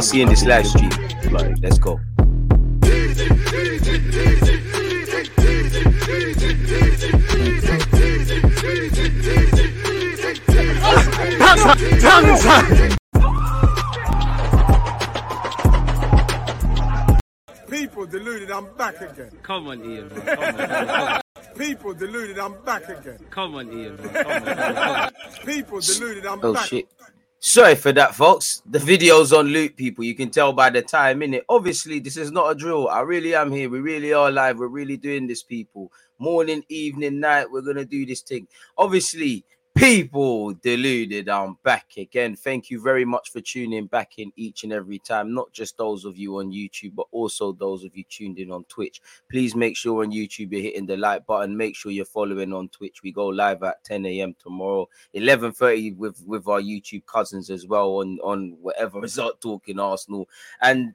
that. You really are seeing this live stream. like Let's go. People deluded, I'm back again. Come on, Ian. Man. Come on, come on, People deluded, I'm back again. come on, Ian. Man. Come on, come on. People deluded, I'm Oh back. shit. Sorry for that, folks. The video's on loop, people. You can tell by the time in it. Obviously, this is not a drill. I really am here. We really are live. We're really doing this, people. Morning, evening, night. We're gonna do this thing. Obviously, people deluded. I'm back again. Thank you very much for tuning back in each and every time. Not just those of you on YouTube, but also those of you tuned in on Twitch. Please make sure on YouTube you're hitting the like button. Make sure you're following on Twitch. We go live at 10 a.m. tomorrow. 11:30 with with our YouTube cousins as well on on whatever result talking Arsenal and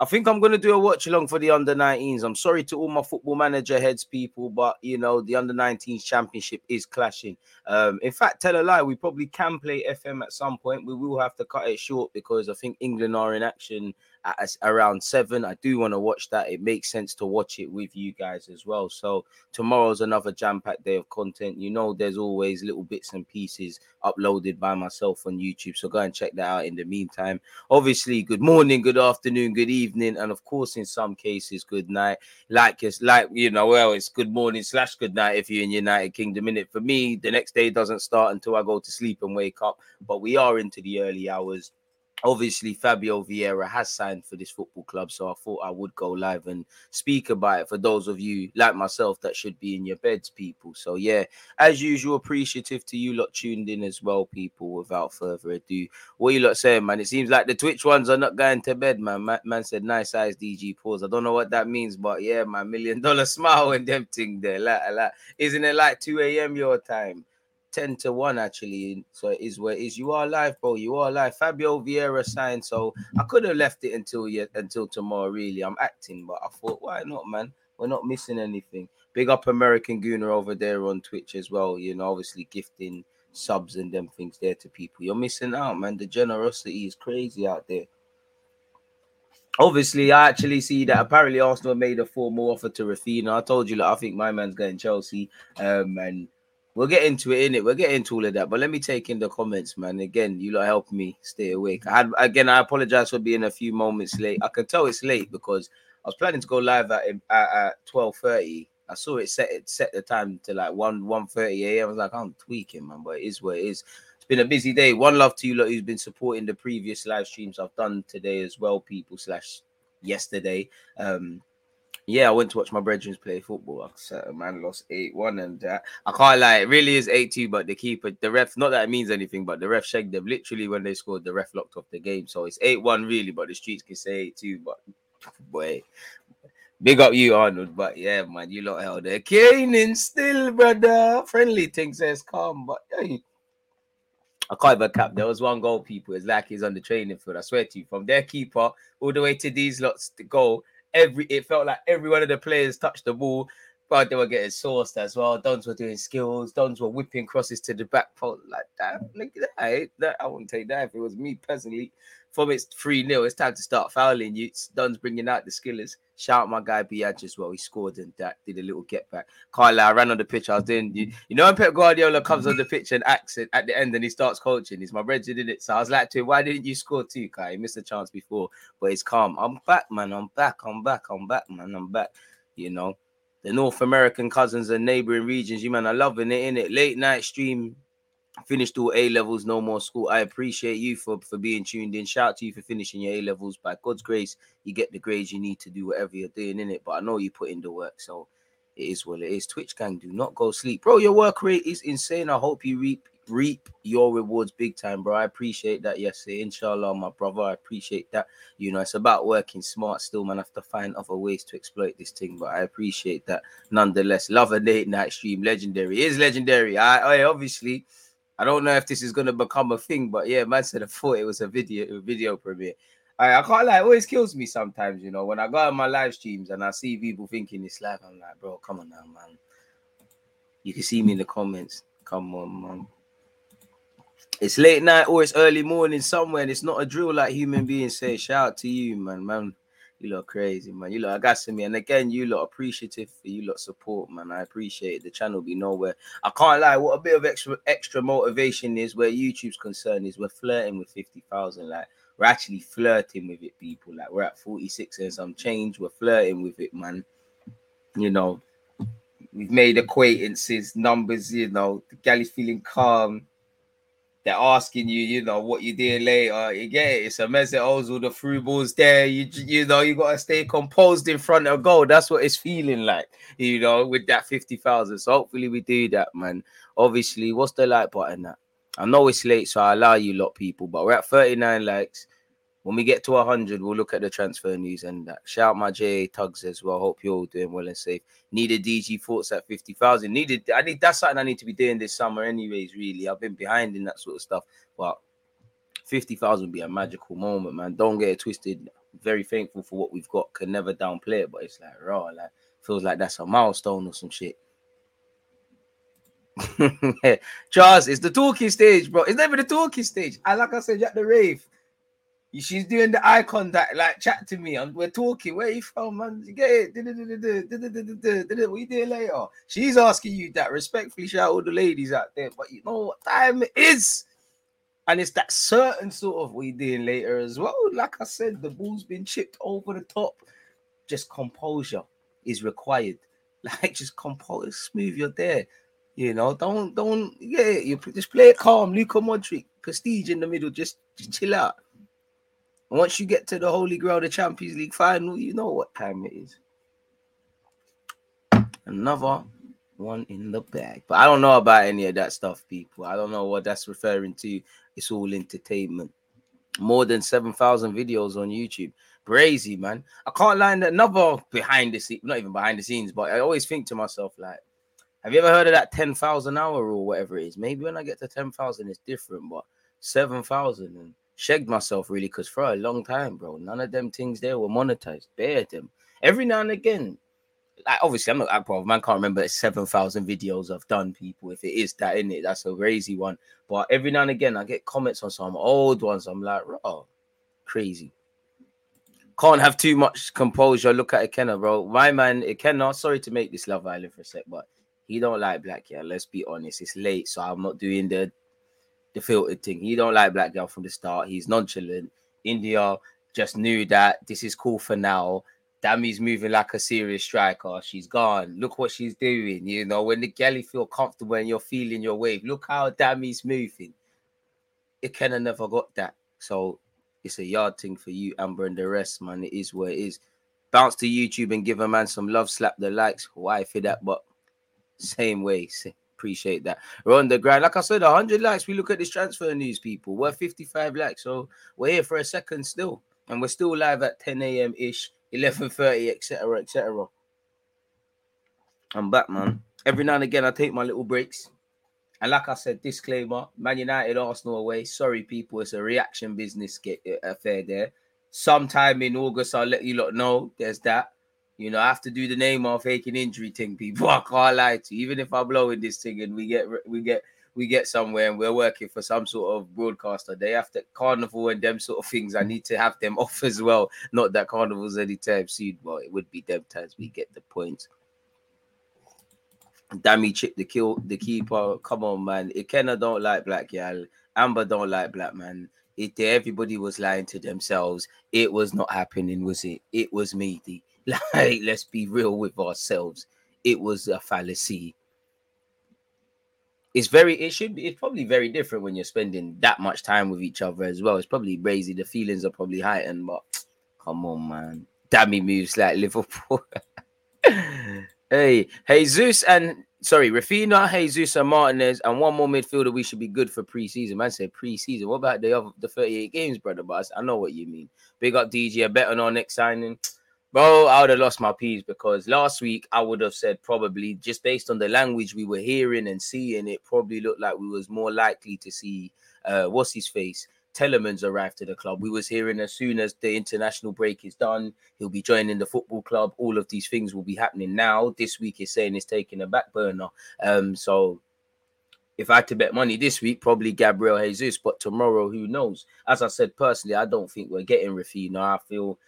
I think I'm gonna do a watch along for the under 19s. I'm sorry to all my football manager heads people, but you know the under 19s championship is clashing. Um, in fact, tell a lie, we probably can play FM at some point. We will have to cut it short because I think England are in action at around seven. I do want to watch that. It makes sense to watch it with you guys as well. So tomorrow's another jam-packed day of content. You know, there's always little bits and pieces uploaded by myself on YouTube. So go and check that out in the meantime. Obviously, good morning, good afternoon, good evening, and of course, in some cases, good night. Like it's like you know, well, it's good morning slash good night if you're in United Kingdom. In it for me, the next day doesn't start until I go to sleep and wake up. But we are into the early hours obviously Fabio Vieira has signed for this football club, so I thought I would go live and speak about it for those of you like myself that should be in your beds, people. So yeah, as usual, appreciative to you lot tuned in as well, people. Without further ado, what you lot saying, man? It seems like the Twitch ones are not going to bed, man. Man, man said nice eyes, DG pause. I don't know what that means, but yeah, my million dollar smile and them thing there. Like, like, isn't it like 2 a.m. your time? 10 to 1 actually so it is where it is. You are live bro. You are live. Fabio vieira signed so i could have left it until yet until tomorrow really. I'm acting but i thought why not man? We're not missing anything. Big up american gooner over there on twitch as well you know obviously gifting subs and them things there to people. You're missing out man. The generosity is crazy out there. Obviously, I actually see that apparently Arsenal made a formal offer to Raphinha. I told you, like, I think my man's going Chelsea, um, and We'll get into it in it. We'll get into all of that. But let me take in the comments, man. Again, you lot help me stay awake. I had again, I apologize for being a few moments late. I can tell it's late because I was planning to go live at at, at 12:30. I saw it set it set the time to like 1 1 30 a.m. I was like, I'm tweaking, man, but it is what it is. It's been a busy day. One love to you lot who's been supporting the previous live streams I've done today as well, people slash yesterday. Um yeah, I went to watch my brethren play football. I man lost 8 1, and uh, I can't lie, it really is 8 2. But the keeper, the ref, not that it means anything, but the ref shagged them literally when they scored. The ref locked off the game, so it's 8 1 really. But the streets can say 8 2. But boy, big up you, Arnold. But yeah, man, you lot held there. Caning still, brother. Friendly thing says calm, but hey. I can't even cap. There was one goal, people. It's like he's on the training field. I swear to you, from their keeper all the way to these lots to goal every it felt like every one of the players touched the ball, but they were getting sourced as well. Dons were doing skills, Dons were whipping crosses to the back post like that. Look at that. I, that. I wouldn't take that if it was me personally. From it's 3 0, it's time to start fouling you. Dons bringing out the skillers. Shout out my guy Biage as well. He scored and that did a little get back. Carla, I ran on the pitch. I was doing you, you know when Pep Guardiola comes on the pitch and acts at the end and he starts coaching. He's my brethren in it. So I was like to him, why didn't you score too, Kai? You missed a chance before, but it's calm. I'm back, man. I'm back. I'm back. I'm back, man. I'm back. You know, the North American cousins and neighboring regions, you man are loving it, in it. Late night stream finished all A levels, no more school. I appreciate you for for being tuned in. Shout out to you for finishing your A levels. By God's grace, you get the grades you need to do whatever you're doing in it. But I know you put in the work, so it is what it is. Twitch gang, do not go sleep, bro. Your work rate is insane. I hope you reap reap your rewards big time, bro. I appreciate that. Yes, inshallah, my brother. I appreciate that. You know, it's about working smart still, man. I have to find other ways to exploit this thing, but I appreciate that nonetheless. Love a late night stream, legendary. It is legendary. I, I obviously I don't know if this is gonna become a thing, but yeah, man said I thought it was a video a video premiere. I, I can't lie, it always kills me sometimes, you know, when I go on my live streams and I see people thinking it's live, I'm like, bro, come on now, man. You can see me in the comments. Come on, man. It's late night or it's early morning somewhere, and it's not a drill like human beings say. Shout out to you, man, man. You look crazy, man. You look got me. And again, you lot appreciative for you lot support, man. I appreciate it. The channel be nowhere. I can't lie. What a bit of extra extra motivation is where YouTube's concerned is we're flirting with 50,000. Like we're actually flirting with it, people. Like we're at 46 and some change. We're flirting with it, man. You know, we've made acquaintances, numbers, you know, the galley's feeling calm they're asking you, you know, what you doing later. You get it. It's a Mesut Ozil, the through balls there. You you know, you gotta stay composed in front of goal. That's what it's feeling like, you know, with that 50,000. So hopefully we do that, man. Obviously, what's the like button that? I know it's late, so I allow you lot people, but we're at 39 likes. When we get to 100, we'll look at the transfer news and that. Shout out my JA Tugs as well. Hope you're all doing well and safe. Needed DG thoughts at 50,000. Needed, I need that's something I need to be doing this summer, anyways. Really, I've been behind in that sort of stuff. But 50,000 would be a magical moment, man. Don't get it twisted. Very thankful for what we've got. Can never downplay it, but it's like raw, like feels like that's a milestone or some shit. Charles, it's the talking stage, bro. It's never the talking stage. I like I said, at the rave. She's doing the eye contact, like chat to me, and we're talking. Where you from, man? You get it? What you doing later? She's asking you that. Respectfully, shout all the ladies out there, but you know what time it is, and it's that certain sort of we doing later as well. Like I said, the ball's been chipped over the top. Just composure is required. Like just compose, smooth. You're there. You know, don't don't yeah. You just play it calm. Luka Modric, prestige in the middle. Just, just chill out. Once you get to the Holy Grail, the Champions League final, you know what time it is. Another one in the bag. But I don't know about any of that stuff, people. I don't know what that's referring to. It's all entertainment. More than 7,000 videos on YouTube. Brazy, man. I can't lie. Another behind the scenes, not even behind the scenes, but I always think to myself, like, have you ever heard of that 10,000 hour or whatever it is? Maybe when I get to 10,000, it's different, but 7,000 and shagged myself really because for a long time, bro, none of them things there were monetized. Bare them. Every now and again, like obviously I'm not that bro, man can't remember seven thousand videos I've done, people. If it is that in it, that's a crazy one. But every now and again, I get comments on some old ones. I'm like, oh, crazy. Can't have too much composure. Look at Ikenna, bro. My man, Ikenna, sorry to make this Love Island for a sec, but he don't like black, yeah. Let's be honest. It's late, so I'm not doing the the filtered thing. He don't like black girl from the start. He's nonchalant. India just knew that this is cool for now. Dami's moving like a serious striker. She's gone. Look what she's doing. You know, when the galley feel comfortable and you're feeling your wave, look how Dami's moving. It kind of never got that. So it's a yard thing for you, Amber, and the rest, man. It is what it is. Bounce to YouTube and give a man some love, slap the likes. Why for that? But same way. Same Appreciate that. We're on the grind. Like I said, 100 likes. We look at this transfer news, people. We're 55 likes. So we're here for a second still. And we're still live at 10 a.m. ish, 11.30, etc., etc. I'm back, man. Every now and again, I take my little breaks. And like I said, disclaimer: Man United, Arsenal away. Sorry, people, it's a reaction business get uh, affair there. Sometime in August, I'll let you lot know. There's that. You know, I have to do the name of faking injury thing, people. I can't lie to you. Even if I'm blowing this thing and we get we get we get somewhere and we're working for some sort of broadcaster, they have to carnival and them sort of things. I need to have them off as well. Not that carnival's anytime soon, but it would be them times we get the points. Dami chip the kill the keeper. Come on, man. Ikenna don't like black gal. Amber don't like black man. It everybody was lying to themselves. It was not happening, was it? It was me. The like, let's be real with ourselves. It was a fallacy. it's very it should be it's probably very different when you're spending that much time with each other as well. It's probably crazy. The feelings are probably heightened, but come on, man. Dami moves like Liverpool. hey, Jesus and sorry, Raphinha, Jesus and Martinez, and one more midfielder. We should be good for preseason. Man said preseason. What about the other the 38 games, brother? But I know what you mean. Big up DJ. I bet on our next signing. Bro, I would have lost my peas because last week I would have said probably just based on the language we were hearing and seeing, it probably looked like we was more likely to see uh what's his face Tielemans arrived to the club. We was hearing as soon as the international break is done, he'll be joining the football club. All of these things will be happening now. This week is saying it's taking a back burner. Um, so if I had to bet money this week, probably Gabriel Jesus, but tomorrow, who knows? As I said personally, I don't think we're getting Raphinha. I feel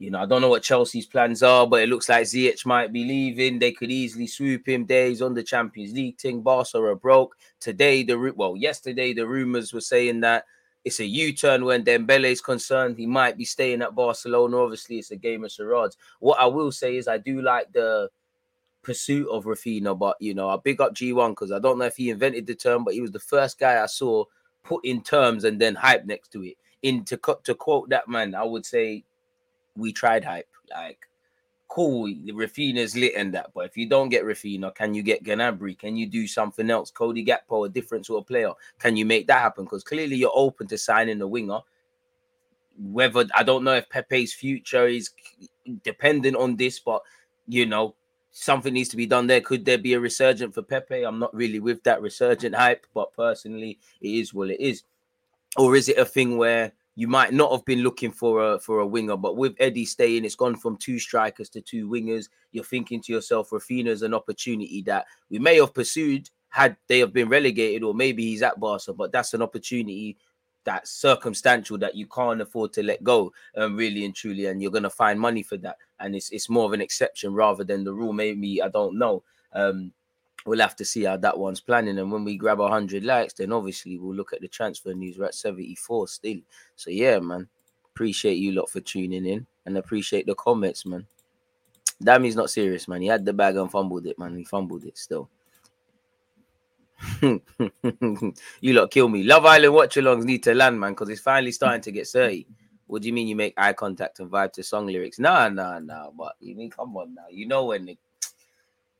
you know, I don't know what Chelsea's plans are, but it looks like Ziyech might be leaving. They could easily swoop him. He's on the Champions League thing. Barca are broke. Today, the well, yesterday, the rumors were saying that it's a U-turn when Dembele is concerned. He might be staying at Barcelona. Obviously, it's a game of charades. What I will say is I do like the pursuit of Raphinha, but you know, I big up G1 because I don't know if he invented the term, but he was the first guy I saw put in terms and then hype next to it. In to, to quote that man, I would say we tried hype. Like, cool, Raphinha's lit and that. But if you don't get Raphinha, can you get Gnabry? Can you do something else? Cody Gakpo, a different sort of player. Can you make that happen? Because clearly you're open to signing a winger. Whether I don't know if Pepe's future is dependent on this, but you know, something needs to be done there. Could there be a resurgent for Pepe? I'm not really with that resurgent hype, but personally, it is what it is. Or is it a thing where you might not have been looking for a for a winger, but with Eddie staying, it's gone from two strikers to two wingers. You're thinking to yourself, Raphinha's an opportunity that we may have pursued had they have been relegated, or maybe he's at Barca, but that's an opportunity that's circumstantial that you can't afford to let go, um, really and truly, and you're gonna find money for that. And it's it's more of an exception rather than the rule. Maybe I don't know. Um, we'll have to see how that one's planning. And when we grab 100 likes, then obviously we'll look at the transfer news. We're at 74 still. So, yeah, man. Appreciate you lot for tuning in and appreciate the comments, man. Dami's not serious, man. He had the bag and fumbled it, man. He fumbled it still. you lot kill me. Love Island watch alongs need to land, man, because it's finally starting to get 30. What do you mean you make eye contact and vibe to song lyrics? Nah, nah, nah. But you mean, come on now. You know when the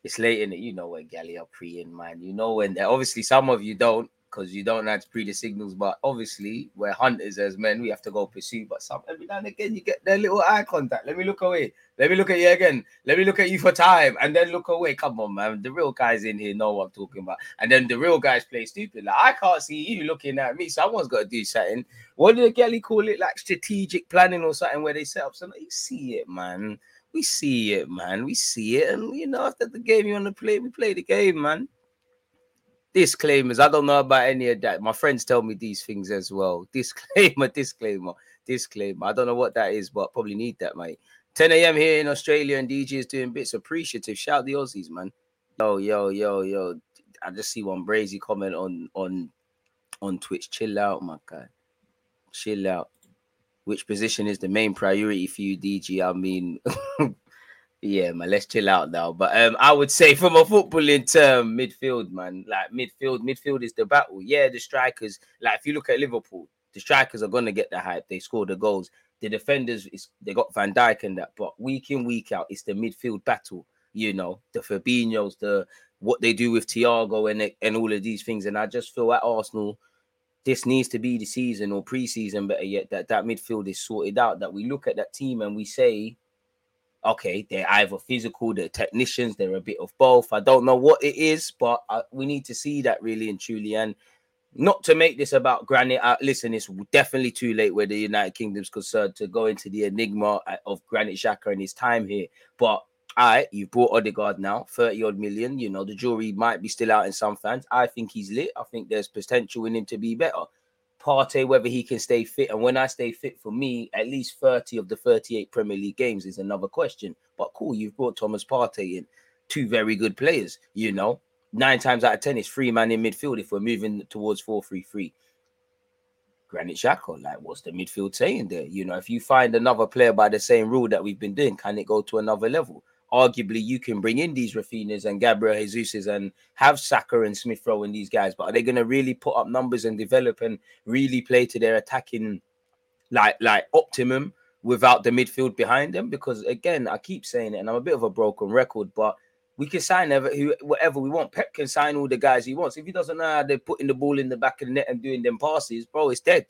it's late in it. You know when Galley are pre in, man. You know when they're obviously some of you don't because you don't have to pre the signals, but obviously we're hunters as men. We have to go pursue. But some every now and again you get that little eye contact. Let me look away. Let me look at you again. Let me look at you for time and then look away. Come on, man. The real guys in here know what I'm talking about. And then the real guys play stupid. Like I can't see you looking at me. Someone's got to do something. What did the Galley call it? Like strategic planning or something where they set up something. You see it, man we see it, man. We see it. And you know, after the game you want to play, we play the game, man. Disclaimers. I don't know about any of that. My friends tell me these things as well. Disclaimer, disclaimer, disclaimer. I don't know what that is, but probably need that, mate. 10 a.m. here in Australia, and DJ is doing bits appreciative. Shout the Aussies, man. Yo, yo, yo, yo. I just see one brazy comment on on on Twitch. Chill out, my guy. Chill out which position is the main priority for you, DG? I mean, yeah, man, let's chill out now. But um, I would say from a footballing term, midfield, man, like midfield, midfield is the battle. Yeah, the strikers, like if you look at Liverpool, the strikers are gonna get the hype. They score the goals. The defenders is they got Van Dijk and that, but week in, week out, it's the midfield battle. You know, the Fabinho's, the what they do with Thiago and and all of these things. And I just feel at Arsenal this needs to be the season or preseason, better yet, that that midfield is sorted out. That we look at that team and we say, okay, they're either physical, they're technicians, they're a bit of both. I don't know what it is, but I, we need to see that really and truly. And not to make this about Granit. Uh, listen, it's definitely too late where the United Kingdom's concerned to go into the enigma uh, of Granit Xhaka and his time here. But all right, you've brought Odegaard now, 30 odd million. You know, the jury might be still out in some fans. I think he's lit. I think there's potential in him to be better. Partey, whether he can stay fit. And when I stay fit for me, at least 30 of the 38 Premier League games is another question. But cool, you've brought Thomas Partey in. Two very good players, you know. Nine times out of 10, it's three man in midfield if we're moving towards 4 3 3. Granit Xhaka, like what's the midfield saying there? You know, if you find another player by the same rule that we've been doing, can it go to another level? Arguably you can bring in these Raphinhas and Gabriel Jesus's and have Saka and Smith Rowe and these guys, but are they going to really put up numbers and develop and really play to their attacking like like optimum without the midfield behind them? Because again, I keep saying it, and I'm a bit of a broken record, but we can sign ever, who, whatever we want. Pep can sign all the guys he wants. If he doesn't know how they're putting the ball in the back of the net and doing them passes, bro, it's dead.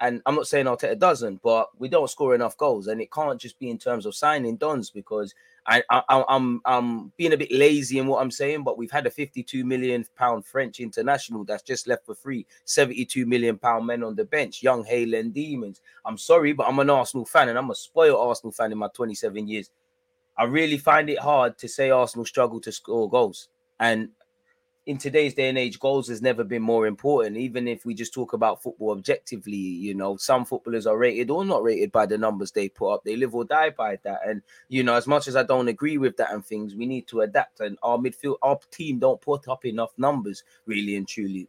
And I'm not saying Arteta doesn't, but we don't score enough goals, and it can't just be in terms of signing dons because I, I I'm I'm being a bit lazy in what I'm saying. But we've had a 52 million pound French international that's just left for free, 72 million pound men on the bench, young Haaland demons. I'm sorry, but I'm an Arsenal fan, and I'm a spoiled Arsenal fan in my 27 years. I really find it hard to say Arsenal struggle to score goals, and in today's day and age, goals has never been more important. Even if we just talk about football objectively, you know, some footballers are rated or not rated by the numbers they put up. They live or die by that. And you know, as much as I don't agree with that and things, we need to adapt. And our midfield, our team don't put up enough numbers, really and truly.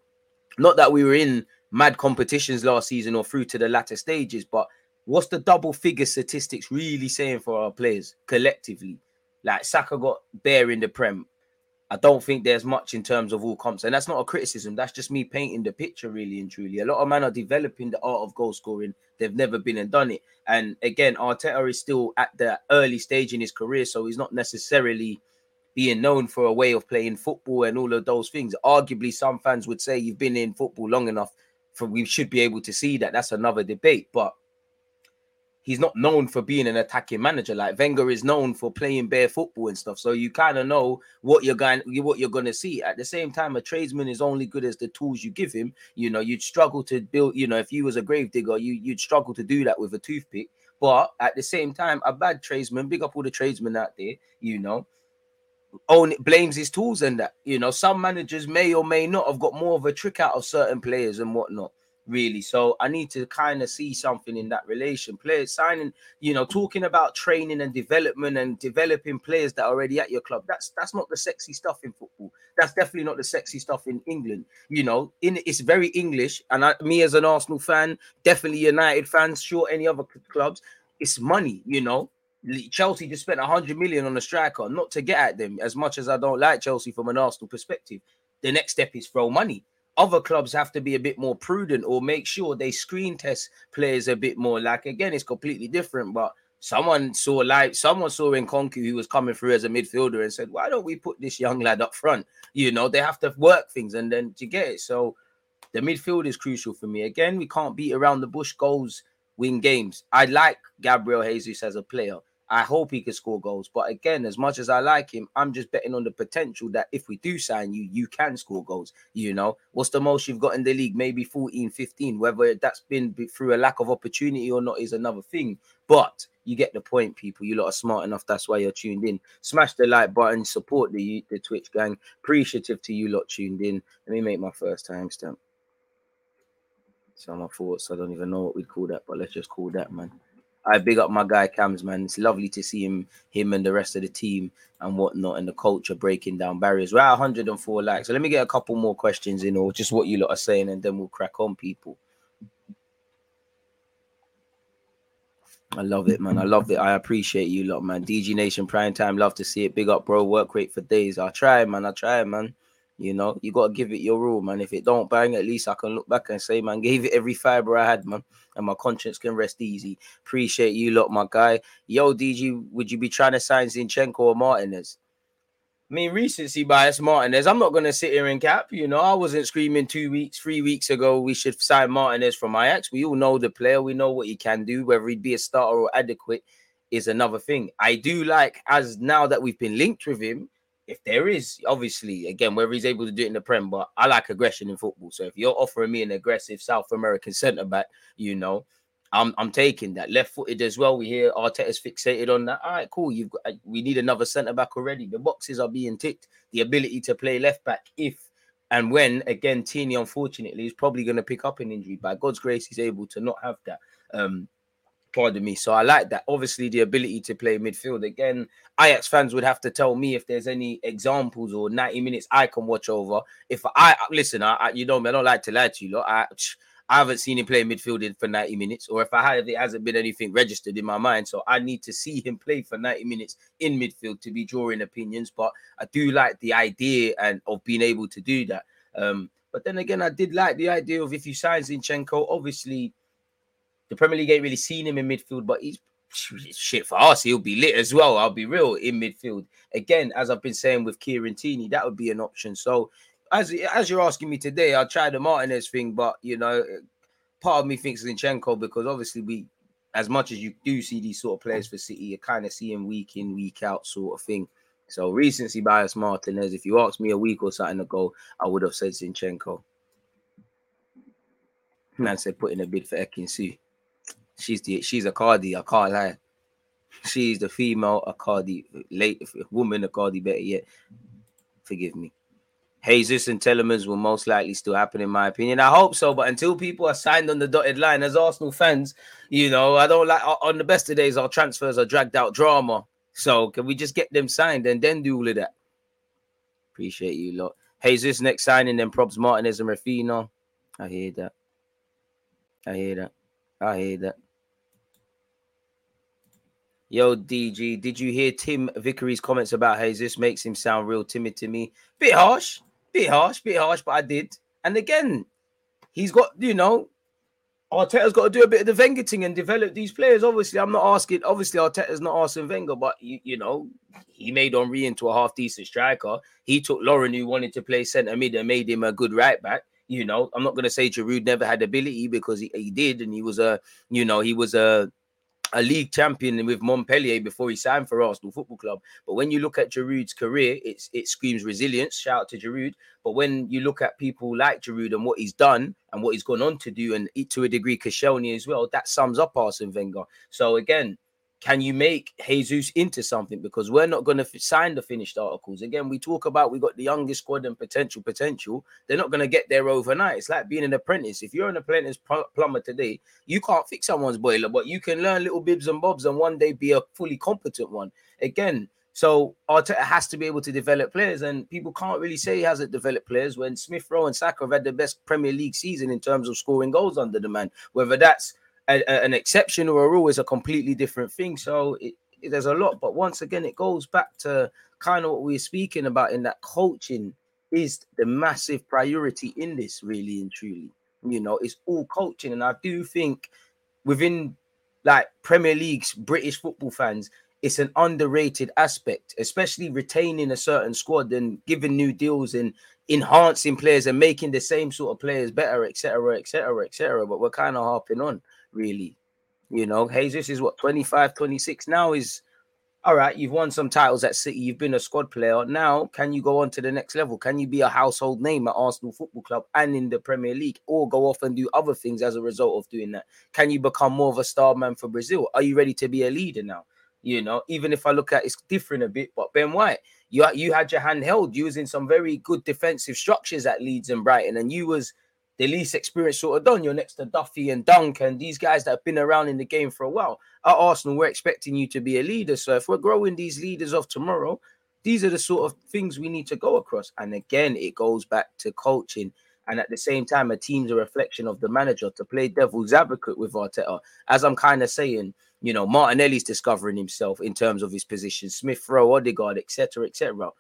Not that we were in mad competitions last season or through to the latter stages, but what's the double figure statistics really saying for our players collectively? Like Saka got bare in the Prem, I don't think there's much in terms of all comps, and that's not a criticism. That's just me painting the picture, really and truly. A lot of men are developing the art of goal scoring. They've never been and done it. And again, Arteta is still at the early stage in his career, so he's not necessarily being known for a way of playing football and all of those things. Arguably, some fans would say you've been in football long enough for we should be able to see that. That's another debate, but he's not known for being an attacking manager. Like Wenger is known for playing bare football and stuff. So you kind of know what you're going, what you're to see. At the same time, a tradesman is only good as the tools you give him. You know, you'd struggle to build. You know, if you was a grave digger, you you'd struggle to do that with a toothpick. But at the same time, a bad tradesman, big up all the tradesmen out there. You know. Own blames his tools and that you know some managers may or may not have got more of a trick out of certain players and whatnot really. So I need to kind of see something in that relation. Players signing, you know, talking about training and development and developing players that are already at your club. That's that's not the sexy stuff in football. That's definitely not the sexy stuff in England. You know, in it's very English. And I, me as an Arsenal fan, definitely United fans, sure any other clubs, it's money. You know. Chelsea just spent 100 million on a striker, not to get at them as much as I don't like Chelsea from an Arsenal perspective. The next step is throw money other clubs have to be a bit more prudent or make sure they screen test players a bit more. Like again, it's completely different, but someone saw like someone saw in Nkunku who was coming through as a midfielder and said, Why don't we put this young lad up front? You know, they have to work things and then to get it. So the midfield is crucial for me. Again, we can't beat around the bush goals, win games. I like Gabriel Jesus as a player. I hope he can score goals. But again, as much as I like him, I'm just betting on the potential that if we do sign you, you can score goals. You know, what's the most you've got in the league? Maybe 14, 15. Whether that's been through a lack of opportunity or not is another thing. But you get the point, people. You lot are smart enough. That's why you're tuned in. Smash the like button, support the, the Twitch gang. Appreciative to you lot tuned in. Let me make my first timestamp. So my thoughts. I don't even know what we'd call that, but let's just call that, man. I big up my guy Cams, man. It's lovely to see him, him and the rest of the team and whatnot, and the culture breaking down barriers. We're at 104 likes, so let me get a couple more questions in, or just what you lot are saying, and then we'll crack on, people. I love it, man. I love it. I appreciate you lot, man. DG Nation Prime Time, love to see it. Big up, bro. Work rate for days. I try, man. I try, man. You know, you gotta give it your all, man. If it don't bang, at least I can look back and say, man, gave it every fiber I had, man, and my conscience can rest easy. Appreciate you, lot, my guy. Yo, DG, would you be trying to sign Zinchenko or Martinez? I mean, recency bias Martinez. I'm not gonna sit here and cap. You know, I wasn't screaming two weeks, three weeks ago. We should sign Martinez from Ajax. We all know the player. We know what he can do. Whether he'd be a starter or adequate is another thing. I do like as now that we've been linked with him if there is obviously again whether he's able to do it in the prem, but I like aggression in football. So if you're offering me an aggressive South American centre back, you know, I'm I'm taking that left footed as well. We hear Arteta's fixated on that. All right, cool. You've got we need another centre back already. The boxes are being ticked. The ability to play left back if and when again Tierney unfortunately is probably going to pick up an injury. By God's grace, he's able to not have that. Um, pardon me. So I like that. Obviously, the ability to play midfield again. Ajax fans would have to tell me if there's any examples or 90 minutes I can watch over. If I listen, I, I you know me, I don't like to lie to you. Lot. I I haven't seen him play midfield in- for 90 minutes, or if I have, it hasn't been anything registered in my mind. So I need to see him play for 90 minutes in midfield to be drawing opinions. But I do like the idea and of being able to do that. Um, but then again, I did like the idea of if you sign Zinchenko, obviously the Premier League ain't really seen him in midfield, but he's shit for us. He'll be lit as well. I'll be real in midfield. Again, as I've been saying with Kieran Tierney, that would be an option. So as as you're asking me today, I'll try the Martinez thing, but you know, part of me thinks Zinchenko because obviously we, as much as you do see these sort of players for City, you kind of see him week in, week out, sort of thing. So recency bias Martinez. If you asked me a week or something ago, I would have said Zinchenko. Man said put in a bid for Ekin-Su. She's the she's a Cardi, I can't lie. She's the female a Cardi, late woman a Cardi, better yet. Forgive me. Jesus and Tielemans will most likely still happen, in my opinion. I hope so, but until people are signed on the dotted line as Arsenal fans, you know, I don't like on the best of days, our transfers are dragged out drama. So can we just get them signed and then do all of that? Appreciate you lot. Jesus next signing, then props Martinez and Rafino. I hear that. I hear that. I hear that. Yo, DG, did you hear Tim Vickery's comments about Jesus? Makes him sound real timid to me. Bit harsh, bit harsh, bit harsh, but I did. And again, he's got, you know, Arteta's got to do a bit of the Wenger thing and develop these players. Obviously, I'm not asking, obviously, Arteta's not asking Wenger, but, you, you know, he made Henry into a half decent striker. He took Lauren, who wanted to play centre mid, and made him a good right back. You know, I'm not going to say Giroud never had ability because he, he did, and he was a, you know, he was a a league champion with Montpellier before he signed for Arsenal Football Club. But when you look at Giroud's career, it's it screams resilience. Shout out to Giroud. But when you look at people like Giroud and what he's done and what he's gone on to do, and to a degree Koscielny as well, that sums up Arsene Wenger. So again, can you make Jesus into something? Because we're not going to f- sign the finished articles. Again, we talk about we got the youngest squad and potential, potential. They're not going to get there overnight. It's like being an apprentice. If you're an apprentice pl- plumber today, you can't fix someone's boiler, but you can learn little bibs and bobs and one day be a fully competent one. Again, so Arteta has to be able to develop players, and people can't really say he hasn't developed players when Smith Rowe and Saka have had the best Premier League season in terms of scoring goals under the man. Whether that's a, a- an exception or a rule is a completely different thing. So it, it- there's a lot, but once again, it goes back to kind of what we are speaking about in that coaching is the massive priority in this, really and truly. You know, it's all coaching, and I do think within like Premier League's British football fans, it's an underrated aspect, especially retaining a certain squad and giving new deals and enhancing players and making the same sort of players better, etc., etc., etc. But we're kind of harping on, really. You know, Jesus is what 25, 26 now is all right. You've won some titles at City, you've been a squad player. Now, can you go on to the next level? Can you be a household name at Arsenal Football Club and in the Premier League, or go off and do other things as a result of doing that? Can you become more of a star man for Brazil? Are you ready to be a leader now? You know, even if I look at it's different a bit, but Ben White, you you had your hand held. In some very good defensive structures at Leeds and Brighton, and you was the least experienced sort of done. You're next to Duffy and Dunk and these guys that have been around in the game for a while. At Arsenal, we're expecting you to be a leader. So if we're growing these leaders of tomorrow, these are the sort of things we need to go across. And again, it goes back to coaching. And at the same time, a team's a reflection of the manager to play devil's advocate with Arteta. As I'm kind of saying, you know, Martinelli's discovering himself in terms of his position, Smith Rowe, Odegaard, etc., etc.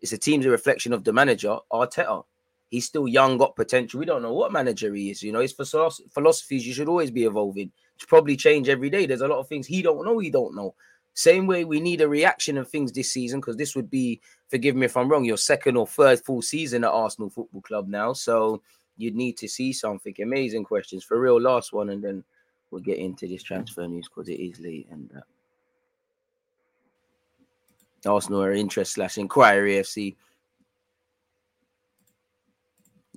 It's a team's a reflection of the manager, Arteta. He's still young, got potential. We don't know what manager he is. You know, his philosophies you should always be evolving. It's probably change every day. There's a lot of things he don't know. He don't know. Same way we need a reaction of things this season because this would be, forgive me if I'm wrong, your second or third full season at Arsenal Football Club now. So you'd need to see something. Amazing questions for real. Last one, and then we'll get into this transfer news because it is late and. Uh, Arsenal are interest slash inquiry FC.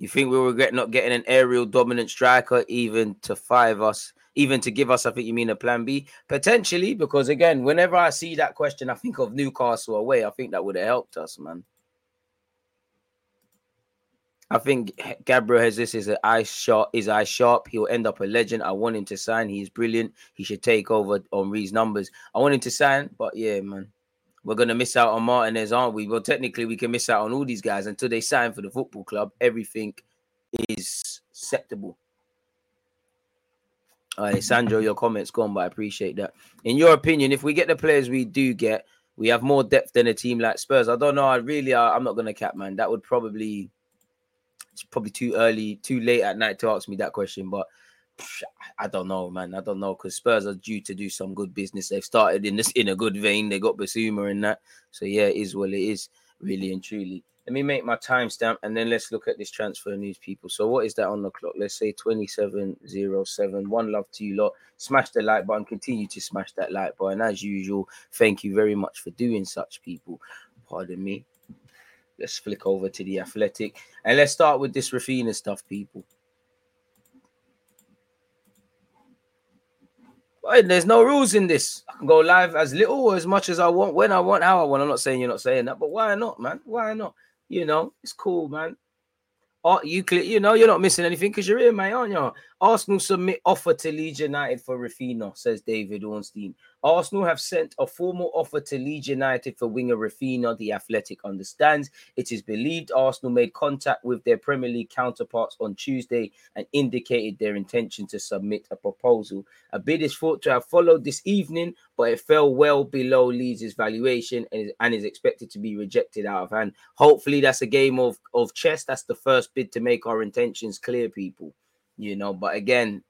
You think we'll regret not getting an aerial dominant striker, even to five us, even to give us? I think you mean a plan B potentially, because again, whenever I see that question, I think of Newcastle away. I think that would have helped us, man. I think Gabriel Jesus is an eye sharp. Is eye sharp. He'll end up a legend. I want him to sign. He's brilliant. He should take over on numbers. I want him to sign, but yeah, man, we're gonna miss out on Martinez, aren't we? Well, technically, we can miss out on all these guys until they sign for the football club. Everything is acceptable. All right, Sandro, your comments gone, but I appreciate that. In your opinion, if we get the players we do get, we have more depth than a team like Spurs. I don't know. I really, I, I'm not going to cap, man. That would probably, it's probably too early, too late at night to ask me that question. But I don't know, man. I don't know because Spurs are due to do some good business. They've started in this in a good vein. They got Bissouma in that, so yeah, it is what it is, really and truly. Let me make my timestamp and then let's look at this transfer news, people. So, what is that on the clock? Let's say 2707. One love to you lot. Smash the like button. Continue to smash that like button. As usual, thank you very much for doing such, people. Pardon me. Let's flick over to the athletic and let's start with this Raphinha stuff, people. There's no rules in this. I can go live as little or as much as I want, when I want, how I want. I'm not saying you're not saying that, but why not, man? Why not? You know, it's cool, man. You clear, you know, you're not missing anything because you're here, mate, aren't you? Arsenal submit offer to Leeds United for Raphinha, says David Ornstein. Arsenal have sent a formal offer to Leeds United for winger Raphinha. The Athletic understands. It is believed Arsenal made contact with their Premier League counterparts on Tuesday and indicated their intention to submit a proposal. A bid is thought to have followed this evening, but it fell well below Leeds' valuation and is, and is expected to be rejected out of hand. Hopefully, that's a game of, of chess. That's the first bid to make our intentions clear, people. You know, but again,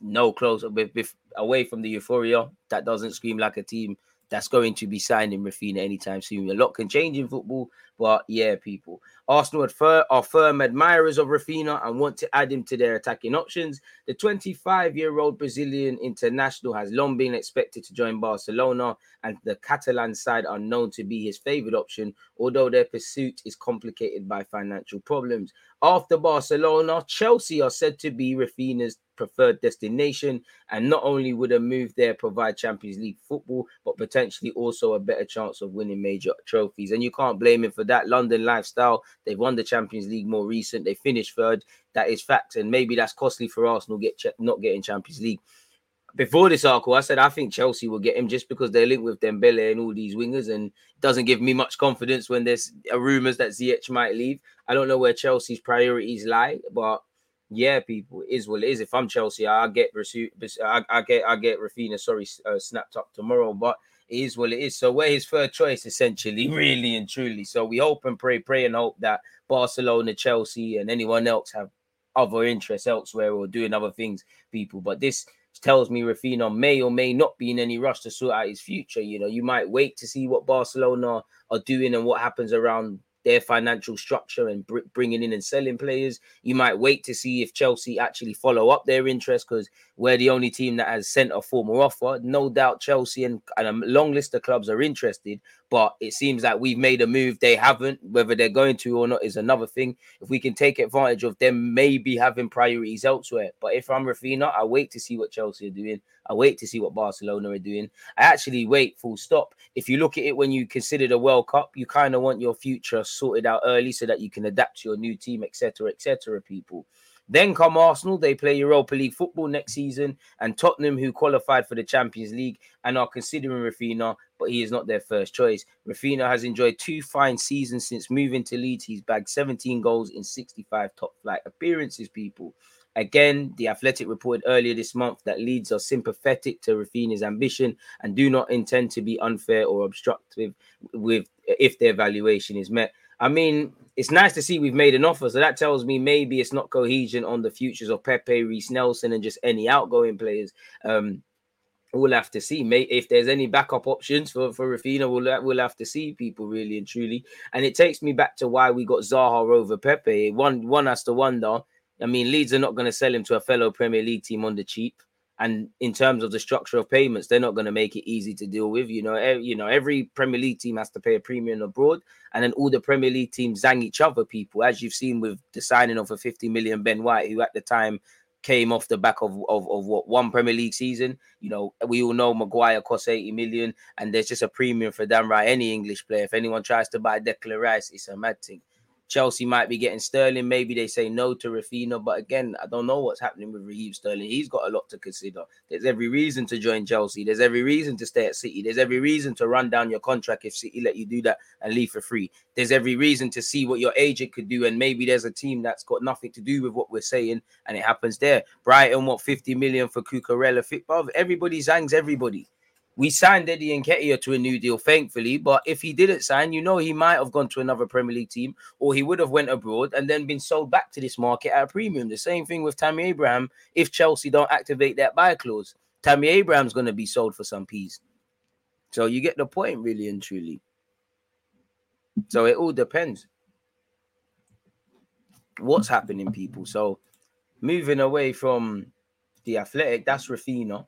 no close with, with away from the euphoria. That doesn't scream like a team that's going to be signing Raphinha anytime soon. A lot can change in football, but yeah, people. Arsenal are firm admirers of Raphinha and want to add him to their attacking options. The 25 year old Brazilian international has long been expected to join Barcelona, and the Catalan side are known to be his favourite option, although their pursuit is complicated by financial problems. After Barcelona, Chelsea are said to be Raphinha's preferred destination, and not only would a move there provide Champions League football, but potentially also a better chance of winning major trophies. And you can't blame him for that. London lifestyle, they've won the Champions League more recent, they finished third. That is fact, and maybe that's costly for Arsenal get not getting Champions League. Before this article, I said I think Chelsea will get him just because they're linked with Dembele and all these wingers, and doesn't give me much confidence when there's rumors that Ziyech might leave. I don't know where Chelsea's priorities lie, but yeah, people, is what it is. If I'm Chelsea, I get I, I get I get Raphinha, sorry, uh, snapped up tomorrow, but is what it is. So we're his third choice, essentially, really and truly. So we hope and pray, pray and hope that Barcelona, Chelsea, and anyone else have other interests elsewhere or doing other things, people. But this tells me Raphinha may or may not be in any rush to sort out his future. You know, you might wait to see what Barcelona are doing and what happens around their financial structure and br- bringing in and selling players. You might wait to see if Chelsea actually follow up their interest because we're the only team that has sent a formal offer. No doubt Chelsea and, and a long list of clubs are interested, but it seems that we've made a move. They haven't. Whether they're going to or not is another thing. If we can take advantage of them, maybe having priorities elsewhere. But if I'm Raphinha, I wait to see what Chelsea are doing. I wait to see what Barcelona are doing. I actually wait full stop. If you look at it when you consider the World Cup, you kind of want your future sorted out early so that you can adapt to your new team, etc., etc. People. Then come Arsenal, they play Europa League football next season, and Tottenham, who qualified for the Champions League and are considering Raphinha, but he is not their first choice. Raphinha has enjoyed two fine seasons since moving to Leeds. He's bagged 17 goals in 65 top flight appearances, people. Again, the Athletic reported earlier this month that Leeds are sympathetic to Raphinha's ambition and do not intend to be unfair or obstructive with if their valuation is met. I mean, it's nice to see we've made an offer, so that tells me maybe it's not cohesion on the futures of Pepe, Reiss Nelson, and just any outgoing players. Um, we'll have to see, mate. If there's any backup options for for Raphinha, we'll we'll have to see people really and truly. And it takes me back to why we got Zaha over Pepe. One one has to wonder I mean, Leeds are not going to sell him to a fellow Premier League team on the cheap. And in terms of the structure of payments, they're not going to make it easy to deal with. You know, every, you know, every Premier League team has to pay a premium abroad, and then all the Premier League teams zang each other. People, as you've seen with the signing of a 50 million Ben White, who at the time came off the back of, of, of what one Premier League season. You know, we all know Maguire costs 80 million, and there's just a premium for Dan right. Any English player, if anyone tries to buy Declan Rice, it's a mad thing. Chelsea might be getting Sterling. Maybe they say no to Raphinha. But again, I don't know what's happening with Raheem Sterling. He's got a lot to consider. There's every reason to join Chelsea. There's every reason to stay at City. There's every reason to run down your contract if City let you do that and leave for free. There's every reason to see what your agent could do. And maybe there's a team that's got nothing to do with what we're saying, and it happens there. Brighton, what 50 million for Cucurella? Everybody zangs everybody. We signed Eddie Nketiah to a new deal, thankfully. But if he didn't sign, you know, he might have gone to another Premier League team, or he would have went abroad and then been sold back to this market at a premium. The same thing with Tammy Abraham. If Chelsea don't activate that buy clause, Tammy Abraham's going to be sold for some peas. So you get the point, really and truly. So it all depends. What's happening, people? So moving away from the athletic, that's Raphinha.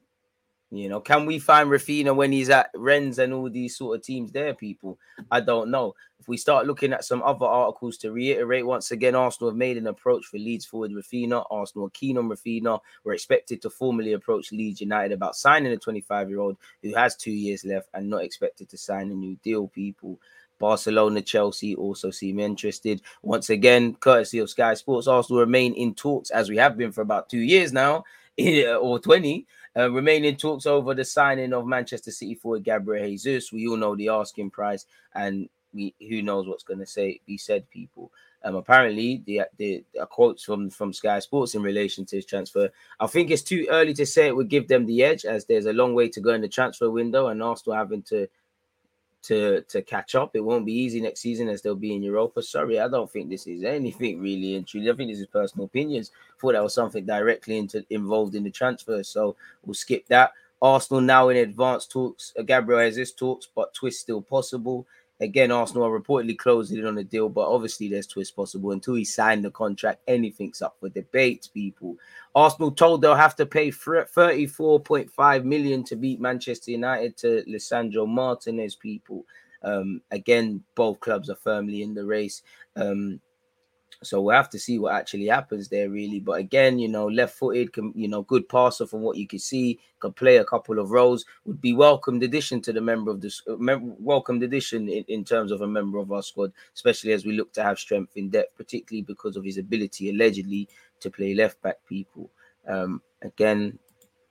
You know, can we find Raphinha when he's at Rennes and all these sort of teams there, people? I don't know. If we start looking at some other articles to reiterate, once again, Arsenal have made an approach for Leeds forward Raphinha. Arsenal are keen on Raphinha. We're expected to formally approach Leeds United about signing a 25 year old who has two years left and not expected to sign a new deal, people. Barcelona, Chelsea also seem interested. Once again, courtesy of Sky Sports, Arsenal remain in talks as we have been for about two years now, or 20 uh, remaining talks over the signing of Manchester City forward Gabriel Jesus. We all know the asking price, and we who knows what's going to say be said. People. Um, apparently, the, the quotes from from Sky Sports in relation to his transfer. I think it's too early to say it would give them the edge, as there's a long way to go in the transfer window, and Arsenal having to to to catch up. It won't be easy next season as they'll be in Europa. Sorry, I don't think this is anything really and truly. I think this is personal opinions. Thought that was something directly into involved in the transfer, so we'll skip that. Arsenal now in advanced talks. Uh, Gabriel Jesus talks, but twist still possible. Again, Arsenal are reportedly closing in on the deal, but obviously there's twists possible until he signed the contract. Anything's up for debate, people. Arsenal told they'll have to pay 34.5 million to beat Manchester United to Lisandro Martinez, people. Um, again, both clubs are firmly in the race. Um, so we'll have to see what actually happens there, really. But again, you know, left-footed, can you know, good passer from what you can see, can play a couple of roles. Would be welcomed addition to the member of this, uh, mem- welcomed addition in, in terms of a member of our squad, especially as we look to have strength in depth, particularly because of his ability allegedly to play left back. People, um, again,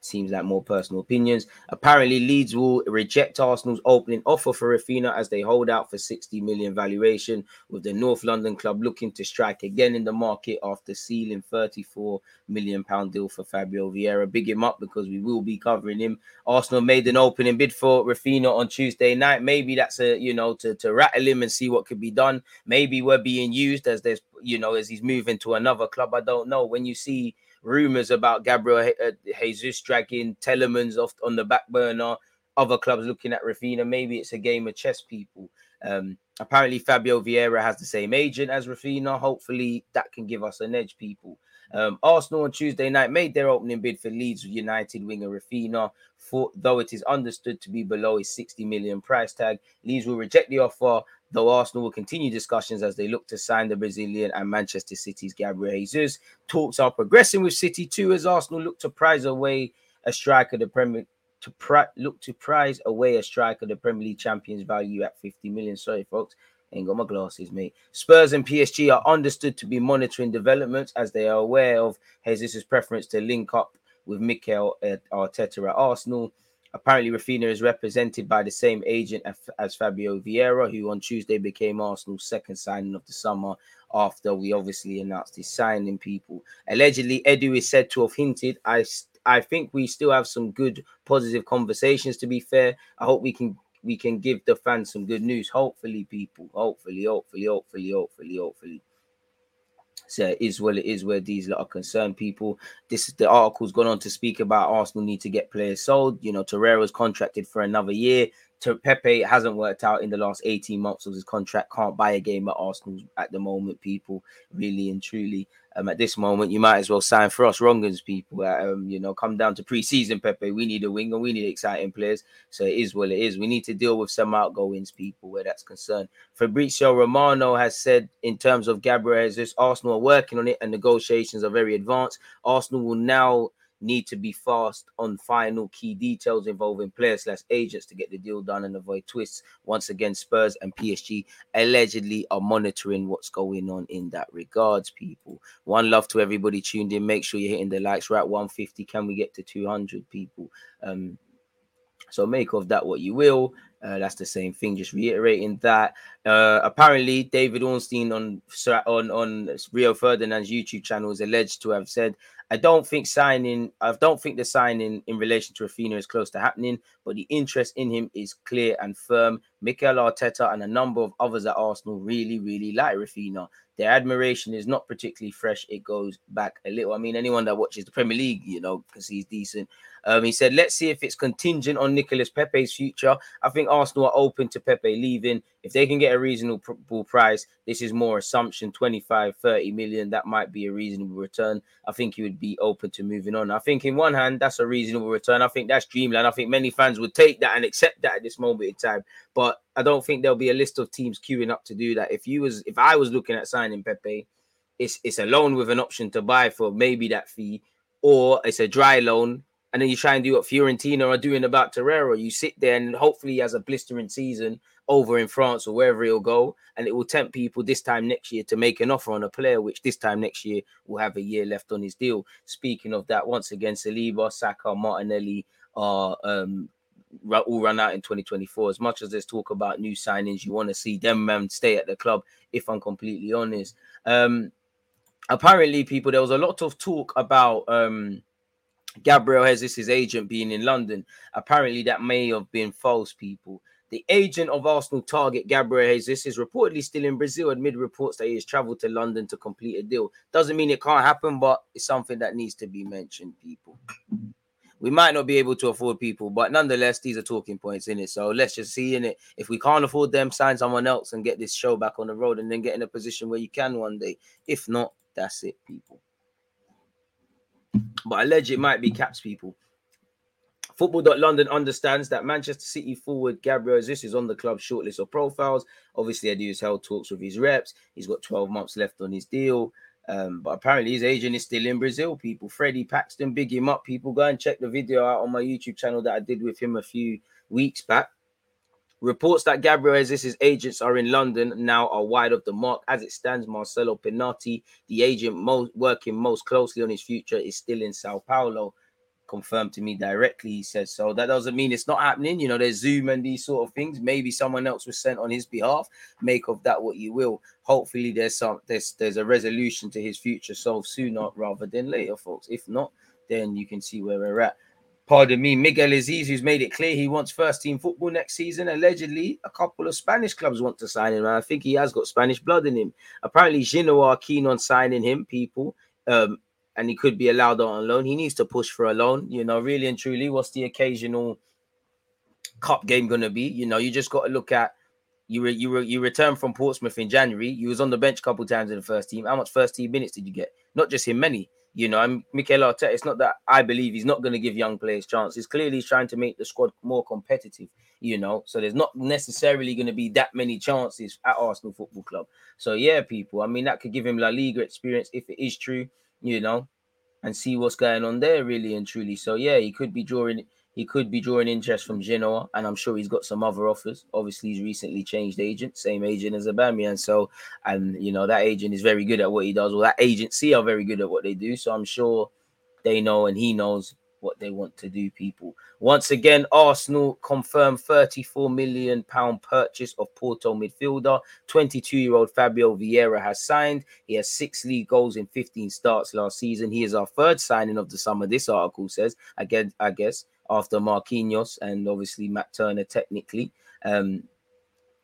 seems like more personal opinions. Apparently, Leeds will reject Arsenal's opening offer for Raphinha as they hold out for 60 million valuation, with the North London club looking to strike again in the market after sealing 34 million pound deal for Fabio Vieira. Big him up because we will be covering him. Arsenal made an opening bid for Raphinha on Tuesday night. Maybe that's a you know to, to rattle him and see what could be done. Maybe we're being used as there's you know as he's moving to another club. I don't know. When you see rumors about Gabriel uh, Jesus dragging Tielemans off on the back burner. Other clubs looking at Raphinha. Maybe it's a game of chess, people. Um, apparently, Fabio Vieira has the same agent as Raphinha. Hopefully, that can give us an edge, people. Um, Arsenal on Tuesday night made their opening bid for Leeds United winger Raphinha, for, though it is understood to be below his 60 million price tag. Leeds will reject the offer though Arsenal will continue discussions as they look to sign the Brazilian and Manchester City's Gabriel Jesus. Talks are progressing with City too as Arsenal look to prize away a striker the Premier to look to prize away a striker the Premier League champions value at 50 million. Sorry, folks. Ain't got my glasses, mate. Spurs and PSG are understood to be monitoring developments as they are aware of Jesus' preference to link up with Mikel Arteta at Arsenal. Apparently, Raphinha is represented by the same agent as, Fabio Vieira, who on Tuesday became Arsenal's second signing of the summer after we obviously announced his signing. People allegedly, Edu is said to have hinted. I I think we still have some good positive conversations. To be fair, I hope we can we can give the fans some good news. Hopefully, people. Hopefully, hopefully, hopefully, hopefully, hopefully. Is well, it is where these lot are concerned. People, this is the article's gone on to speak about Arsenal need to get players sold. You know, Torreira's contracted for another year. To Pepe hasn't worked out in the last 18 months of his contract. Can't buy a game at Arsenal at the moment, people, really and truly um, at this moment, you might as well sign for us Rongans people. Um, you know, come down to preseason, Pepe. We need a winger, we need exciting players. So it is what it is. We need to deal with some outgoings, people, where that's concerned. Fabrizio Romano has said, in terms of Gabriel Jesus, Arsenal are working on it and negotiations are very advanced. Arsenal will now need to be fast on final key details involving players slash agents to get the deal done and avoid twists. Once again, Spurs and PSG allegedly are monitoring what's going on in that regards, people. One love to everybody tuned in. Make sure you're hitting the likes. We're at 150. Can we get to 200 people? Um, so make of that what you will. Uh, that's the same thing. Just reiterating that. Uh, apparently, David Ornstein on on on Rio Ferdinand's YouTube channel is alleged to have said, "I don't think signing. I don't think the signing in relation to Raphinha is close to happening, but the interest in him is clear and firm. Mikel Arteta and a number of others at Arsenal really, really like Raphinha. Their admiration is not particularly fresh. It goes back a little. I mean, anyone that watches the Premier League, you know, because he's decent. Um, he said, let's see if it's contingent on Nicolas Pepe's future. I think Arsenal are open to Pepe leaving. If they can get a reasonable price, this is more assumption 25, 30 million. That might be a reasonable return. I think he would be open to moving on. I think, in one hand, that's a reasonable return. I think that's dreamland. I think many fans would take that and accept that at this moment in time. But I don't think there'll be a list of teams queuing up to do that. If you was, if I was looking at signing Pepe, it's it's a loan with an option to buy for maybe that fee, or it's a dry loan and then you try and do what Fiorentina are doing about Torreira. You sit there and hopefully he has a blistering season over in France or wherever he'll go, and it will tempt people this time next year to make an offer on a player, which this time next year will have a year left on his deal. Speaking of that, once again, Saliba, Saka, Martinelli are um, all run out in 2024. As much as there's talk about new signings, you want to see them man stay at the club. If I'm completely honest, um, apparently, people there was a lot of talk about. Um, Gabriel Jesus' agent being in London. Apparently, that may have been false, people. The agent of Arsenal target, Gabriel Jesus, is reportedly still in Brazil amid reports that he has traveled to London to complete a deal. Doesn't mean it can't happen, but it's something that needs to be mentioned, people. We might not be able to afford people, but nonetheless, these are talking points in it. So let's just see in it. If we can't afford them, sign someone else and get this show back on the road and then get in a position where you can one day. If not, that's it, people but alleged it might be caps people. Football.London understands that Manchester City forward Gabriel Jesus is on the club's shortlist of profiles. Obviously, Edu has held talks with his reps. He's got 12 months left on his deal. Um, but apparently his agent is still in Brazil, people. Freddie Paxton, big him up, people. Go and check the video out on my YouTube channel that I did with him a few weeks back. Reports that Gabriel Jesus' agents are in London now are wide of the mark. As it stands, Marcelo Pettinati, the agent most, working most closely on his future, is still in Sao Paulo. Confirmed to me directly, he says so. That doesn't mean it's not happening. You know, there's Zoom and these sort of things. Maybe someone else was sent on his behalf. Make of that what you will. Hopefully, there's some there's there's a resolution to his future solved sooner rather than later, folks. If not, then you can see where we're at pardon me, Miguel Azeez, who's made it clear he wants first team football next season. Allegedly, a couple of Spanish clubs want to sign him, and I think he has got Spanish blood in him. Apparently, Genoa are keen on signing him, people, um, and he could be allowed on loan. He needs to push for a loan, you know, really and truly. What's the occasional cup game going to be? You know, you just got to look at. You re, you you return from Portsmouth in January. You was on the bench a couple times in the first team. How much first team minutes did you get? Not just him, many. You know, I'm Mikel Arteta. It's not that I believe he's not going to give young players chances. Clearly, he's trying to make the squad more competitive. You know, so there's not necessarily going to be that many chances at Arsenal Football Club. So yeah, people. I mean, that could give him La Liga experience if it is true. You know, and see what's going on there, really and truly. So yeah, he could be drawing he could be drawing interest from Genoa, and I'm sure he's got some other offers. Obviously, he's recently changed agent, same agent as Aubameyang. So, and you know that agent is very good at what he does. Well, that agency are very good at what they do. So I'm sure they know, and he knows what they want to do. People, once again, Arsenal confirmed 34 million pound purchase of Porto midfielder. 22 year old Fabio Vieira has signed. He has six league goals in 15 starts last season. He is our third signing of the summer. This article says, again, I guess after Marquinhos and obviously Matt Turner technically. Um,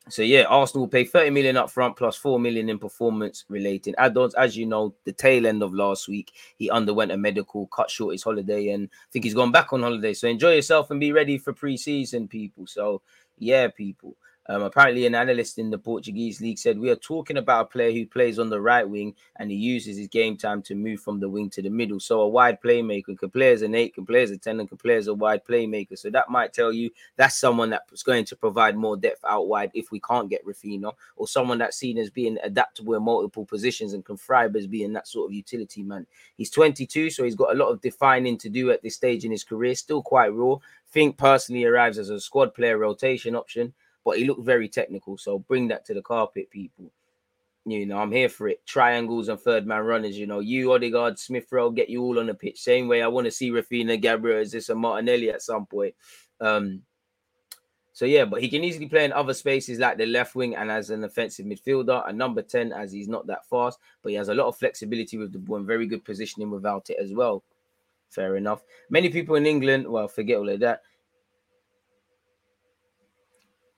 so yeah, Arsenal will pay 30 million up front plus 4 million in performance related add-ons. As you know, the tail end of last week, he underwent a medical, cut short his holiday, and I think he's gone back on holiday. So enjoy yourself and be ready for pre-season, people. So yeah, people. Um, apparently, an analyst in the Portuguese league said we are talking about a player who plays on the right wing and he uses his game time to move from the wing to the middle. So a wide playmaker can play as an eight, can play as a ten, and can play as a wide playmaker. So that might tell you that's someone that's going to provide more depth out wide if we can't get Raphinha, or someone that's seen as being adaptable in multiple positions and can thrive as being that sort of utility man. He's 22, so he's got a lot of defining to do at this stage in his career. Still quite raw. Think personally arrives as a squad player rotation option but he looked very technical. So bring that to the carpet, people. You know, I'm here for it. Triangles and third man runners. You know, you Odegaard, Smith Rowe, get you all on the pitch. Same way I want to see Raphinha, Gabriel, as this a Martinelli at some point. Um, so yeah, but he can easily play in other spaces like the left wing and as an offensive midfielder, a number 10 as he's not that fast, but he has a lot of flexibility with the ball and very good positioning without it as well. Fair enough. Many people in England, well, forget all of that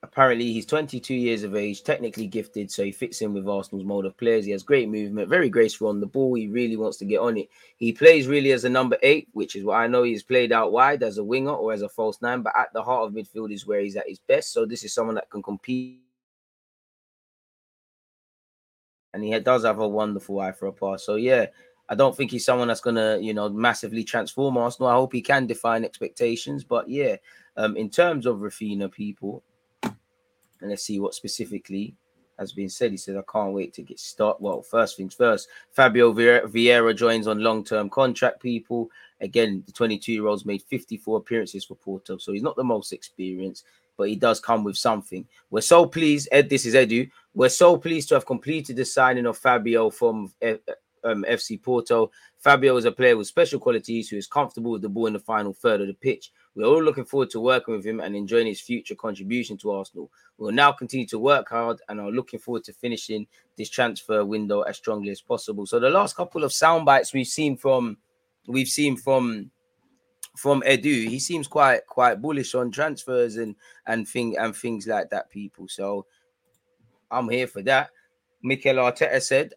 apparently he's 22 years of age, technically gifted, so he fits in with Arsenal's mold of players. He has great movement, very graceful on the ball. He really wants to get on it. He plays really as a number eight, which is what I know he's played out wide as a winger or as a false nine, but at the heart of midfield is where he's at his best. So this is someone that can compete. And he does have a wonderful eye for a pass. So yeah, I don't think he's someone that's gonna, you know, massively transform Arsenal. I hope he can define expectations. But yeah, um, in terms of Raphinha, people, and let's see what specifically has been said. He says, I can't wait to get started. Well, first things first, Fabio Vieira joins on long term contract, people. Again, the 22 year old's made 54 appearances for Porto, so he's not the most experienced, but he does come with something. We're so pleased, Ed. This is Edu. We're so pleased to have completed the signing of Fabio from F- um, FC Porto. Fabio is a player with special qualities who is comfortable with the ball in the final third of the pitch. We're all looking forward to working with him and enjoying his future contribution to Arsenal. We'll now continue to work hard and are looking forward to finishing this transfer window as strongly as possible. So the last couple of sound bites we've seen from we've seen from from Edu, he seems quite quite bullish on transfers and and thing and things like that, people. So I'm here for that. Mikel Arteta said,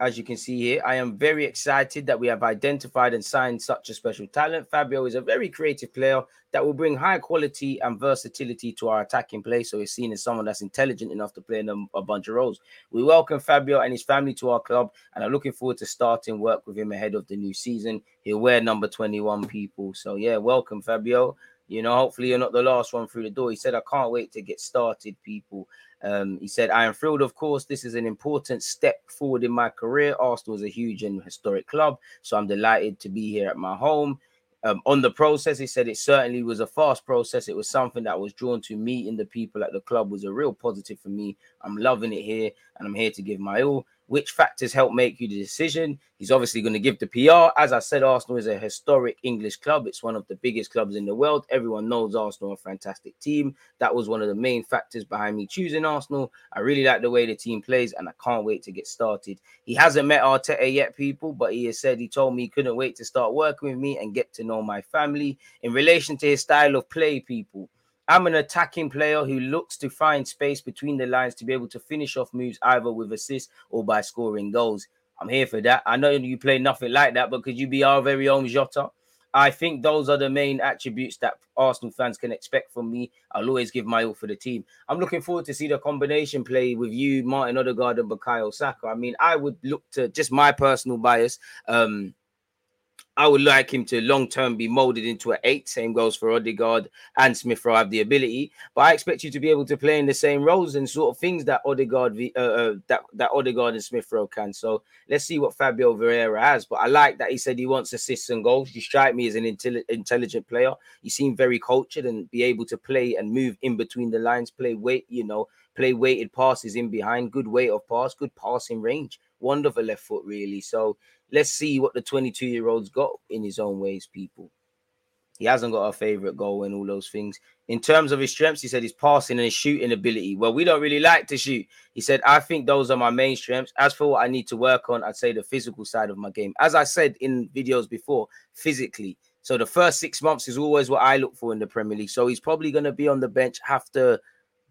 as you can see here. I am very excited that we have identified and signed such a special talent. Fabio is a very creative player that will bring high quality and versatility to our attacking play. So he's seen as someone that's intelligent enough to play in a, a bunch of roles. We welcome Fabio and his family to our club and are looking forward to starting work with him ahead of the new season. He'll wear number 21 people. So yeah, welcome Fabio. You know, hopefully you're not the last one through the door. He said, I can't wait to get started, people. Um, he said, I am thrilled, of course. This is an important step forward in my career. Arsenal is a huge and historic club, so I'm delighted to be here at my home. Um, on the process, he said it certainly was a fast process. It was something that was drawn to meeting the people at the club was a real positive for me. I'm loving it here, and I'm here to give my all. Which factors help make you the decision? He's obviously going to give the PR. As I said, Arsenal is a historic English club. It's one of the biggest clubs in the world. Everyone knows Arsenal, a fantastic team. That was one of the main factors behind me choosing Arsenal. I really like the way the team plays, and I can't wait to get started. He hasn't met Arteta yet, people, but he has said he told me he couldn't wait to start working with me and get to know my family. In relation to his style of play, people, I'm an attacking player who looks to find space between the lines to be able to finish off moves either with assists or by scoring goals. I'm here for that. I know you play nothing like that, but could you be our very own Jota? I think those are the main attributes that Arsenal fans can expect from me. I'll always give my all for the team. I'm looking forward to see the combination play with you, Martin Odegaard, and Bukayo Saka. I mean, I would look to just my personal bias. Um, I would like him to long term be molded into an eight. Same goes for Odegaard and Smith Rowe have the ability, but I expect you to be able to play in the same roles and sort of things that Odegaard uh, uh, that that Odegaard and Smith Rowe can. So let's see what Fabio Vieira has. But I like that he said he wants assists and goals. You strike me as an intelli- intelligent player. You seem very cultured and be able to play and move in between the lines, play weight, you know, play weighted passes in behind, good weight of pass, good passing range, wonderful left foot, really. So let's see what the 22 year old's got in his own ways, people. He hasn't got a favorite goal and all those things. In terms of his strengths, he said his passing and his shooting ability. Well, we don't really like to shoot. He said, I think those are my main strengths. As for what I need to work on, I'd say the physical side of my game. As I said in videos before, physically. So the first six months is always what I look for in the Premier League. So he's probably going to be on the bench after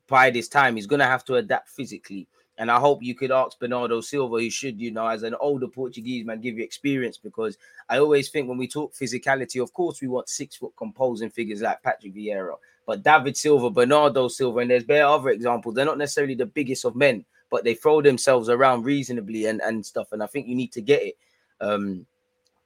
by this time. He's going to have to adapt physically. And I hope you could ask Bernardo Silva, he should, you know, as an older Portuguese man, give you experience because I always think when we talk physicality, of course, we want six foot composing figures like Patrick Vieira. But David Silva, Bernardo Silva, and there's bare other examples. They're not necessarily the biggest of men, but they throw themselves around reasonably and, and stuff. And I think you need to get it. Um,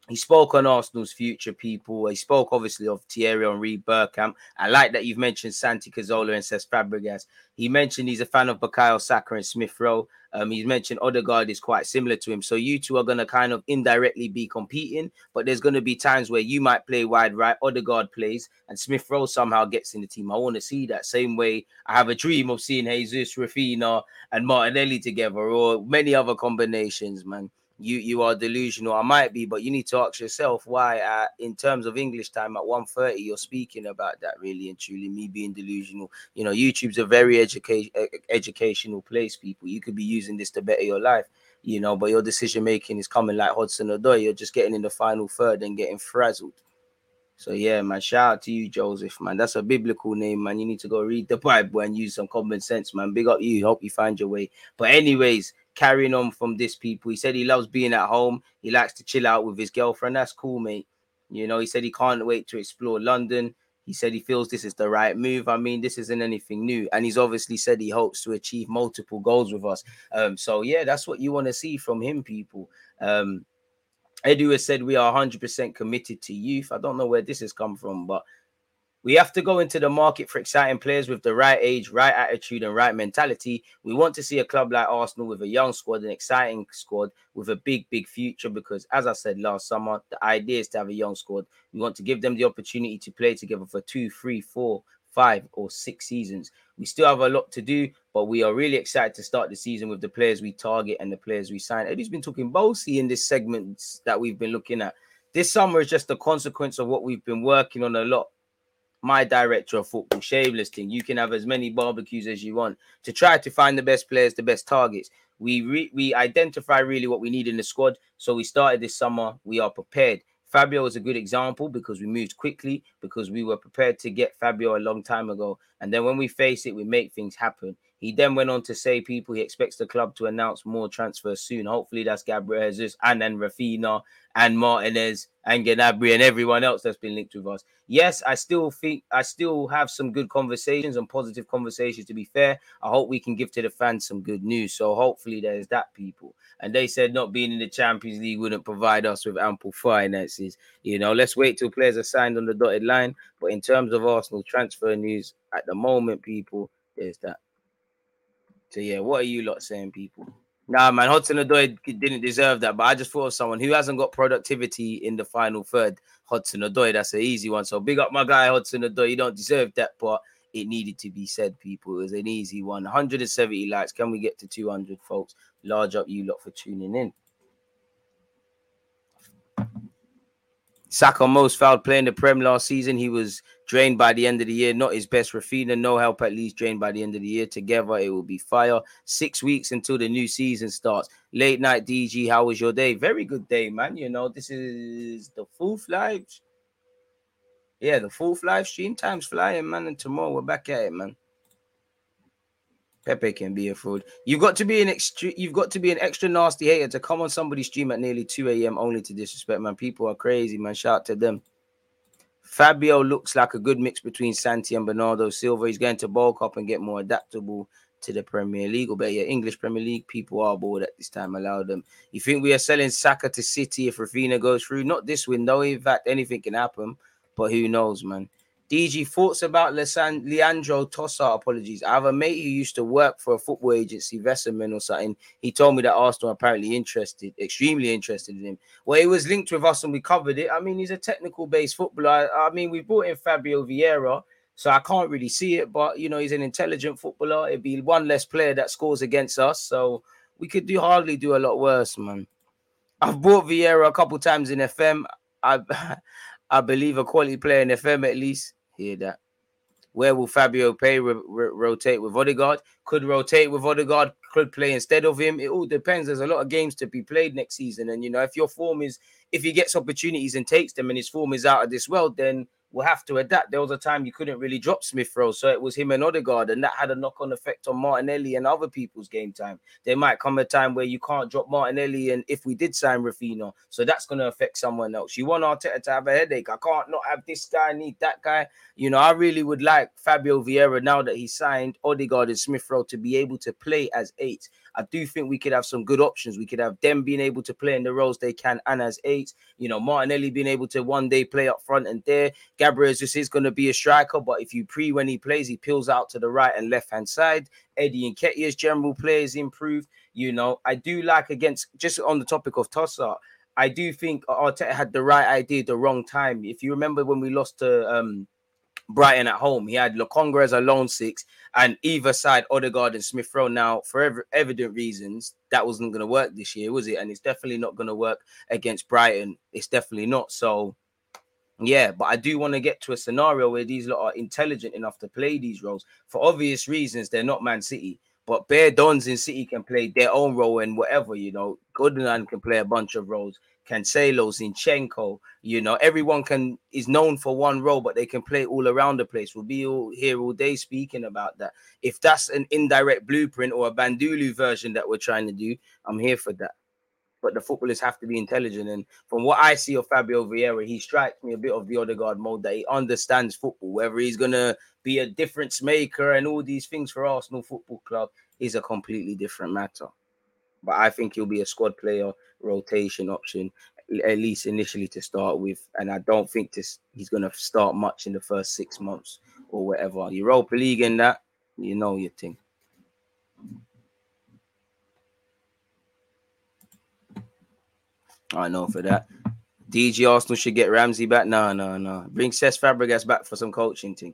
he spoke on Arsenal's future people. He spoke obviously of Thierry Henry, Bergkamp. I like that you've mentioned Santi Cazorla and Cesc Fabregas. He mentioned he's a fan of Bukayo Saka and Smith Rowe. Um, he's mentioned Odegaard is quite similar to him. So you two are going to kind of indirectly be competing, but there's going to be times where you might play wide right, Odegaard plays, and Smith Rowe somehow gets in the team. I want to see that same way. I have a dream of seeing Jesus, Raphinha, and Martinelli together, or many other combinations, man you you are delusional. I might be, but you need to ask yourself why, uh, in terms of English time at 1.30, you're speaking about that really and truly, me being delusional. You know, YouTube's a very education educational place, people. You could be using this to better your life, you know, but your decision making is coming like Hudson Odoi. You're just getting in the final third and getting frazzled. So yeah, man, shout out to you, Joseph, man. That's a biblical name, man. You need to go read the Bible and use some common sense, man. Big up you. Hope you find your way. But anyways, carrying on from this people. He said he loves being at home. He likes to chill out with his girlfriend. That's cool, mate. You know, he said he can't wait to explore London. He said he feels this is the right move. I mean, this isn't anything new. And he's obviously said he hopes to achieve multiple goals with us. Um, so yeah, that's what you want to see from him, people. Um, Edu has said we are 100% committed to youth. I don't know where this has come from, but we have to go into the market for exciting players with the right age, right attitude, and right mentality. We want to see a club like Arsenal with a young squad, an exciting squad with a big, big future. Because, as I said last summer, the idea is to have a young squad. We want to give them the opportunity to play together for two, three, four, five, or six seasons. We still have a lot to do, but we are really excited to start the season with the players we target and the players we sign. Eddie's been talking bossy in this segment that we've been looking at. This summer is just a consequence of what we've been working on a lot my director of football, shameless thing. You can have as many barbecues as you want to try to find the best players, the best targets. We re- we identify really what we need in the squad. So we started this summer. We are prepared. Fabio is a good example because we moved quickly because we were prepared to get Fabio a long time ago. And then when we face it, we make things happen. He then went on to say people he expects the club to announce more transfers soon. Hopefully that's Gabriel Jesus and then Raphinha and Martinez and Gnabry and everyone else that's been linked with us. Yes, I still think I still have some good conversations and positive conversations. To be fair, I hope we can give to the fans some good news. So hopefully there's that people. And they said not being in the Champions League wouldn't provide us with ample finances. You know, let's wait till players are signed on the dotted line. But in terms of Arsenal transfer news at the moment, people, there's that. So yeah, what are you lot saying, people? Nah, man, Hudson Odoi didn't deserve that, but I just thought of someone who hasn't got productivity in the final third. Hudson Odoi, that's an easy one. So big up my guy Hudson Odoi. You don't deserve that, but it needed to be said, people. It was an easy one. 170 likes. Can we get to 200, folks? Large up you lot for tuning in. Saka most fouled play in the Prem last season. He was drained by the end of the year. Not his best. Raphinha, no help at least drained by the end of the year. Together, it will be fire. Six weeks until the new season starts. Late night DG, how was your day? Very good day, man. You know, this is the fourth live. Yeah, the fourth live stream. Time's flying, man. And tomorrow we're back at it, man. Pepe can be a fraud. You've got to be an extra. You've got to be an extra nasty hater to come on somebody's stream at nearly 2 a.m. only to disrespect, man. People are crazy, man. Shout out to them. Fabio looks like a good mix between Santi and Bernardo Silva. He's going to bulk up and get more adaptable to the Premier League. Or better yet, English Premier League. People are bored at this time. Allow them. You think we are selling Saka to City if Raphinha goes through? Not this window. In fact, anything can happen. But who knows, man? DG thoughts about Lesan- Leandro Trossard. Apologies. I have a mate who used to work for a football agency, Vesselman or something. He told me that Arsenal apparently interested, extremely interested in him. Well, he was linked with us and we covered it. I mean, he's a technical based footballer. I, I mean, we brought in Fabio Vieira, so I can't really see it, but you know, he's an intelligent footballer. It'd be one less player that scores against us, so we could do hardly do a lot worse, man. I've bought Vieira a couple times in FM. I, I believe a quality player in FM at least. Hear that. Where will Fabio Pay ro- ro- rotate with Odegaard? Could rotate with Odegaard, could play instead of him. It all depends. There's a lot of games to be played next season. And, you know, if your form is, if he gets opportunities and takes them and his form is out of this world, then will have to adapt. There was a time you couldn't really drop Smith Rowe, so it was him and Odegaard, and that had a knock-on effect on Martinelli and other people's game time. There might come a time where you can't drop Martinelli, and if we did sign Raphinha, so that's going to affect someone else. You want Arteta to have a headache. I can't not have this guy, need that guy. You know, I really would like Fabio Vieira now that he signed Odegaard and Smith Rowe to be able to play as eight. I do think we could have some good options. We could have them being able to play in the roles they can and as eight. You know, Martinelli being able to one day play up front and there. Gabriel just is going to be a striker, but if you pre when he plays, he peels out to the right and left hand side. Eddie Nketiah's general play is improved. You know, I do like against just on the topic of Trossard. I do think Arteta had the right idea the wrong time. If you remember when we lost to um Brighton at home. He had Lokonga as a lone six, and either side, Odegaard and Smith Rowe. Now, for ev- evident reasons, that wasn't going to work this year, was it? And it's definitely not going to work against Brighton. It's definitely not. So, yeah, but I do want to get to a scenario where these lot are intelligent enough to play these roles. For obvious reasons, they're not Man City. But Bear Dons in City can play their own role and whatever, you know. Goodland can play a bunch of roles. Cancelo, Zinchenko, you know, everyone can is known for one role, but they can play all around the place. We'll be all here all day speaking about that. If that's an indirect blueprint or a Bandulu version that we're trying to do, I'm here for that. But the footballers have to be intelligent. And from what I see of Fabio Vieira, he strikes me a bit of the Odegaard mode that he understands football. Whether he's gonna be a difference maker and all these things for Arsenal Football Club is a completely different matter. But I think he'll be a squad player rotation option, at least initially to start with. And I don't think this he's going to start much in the first six months or whatever. Europa League and that, you know your thing. I know for that. DG Arsenal should get Ramsey back. No, no, no. Bring Cesc Fabregas back for some coaching thing.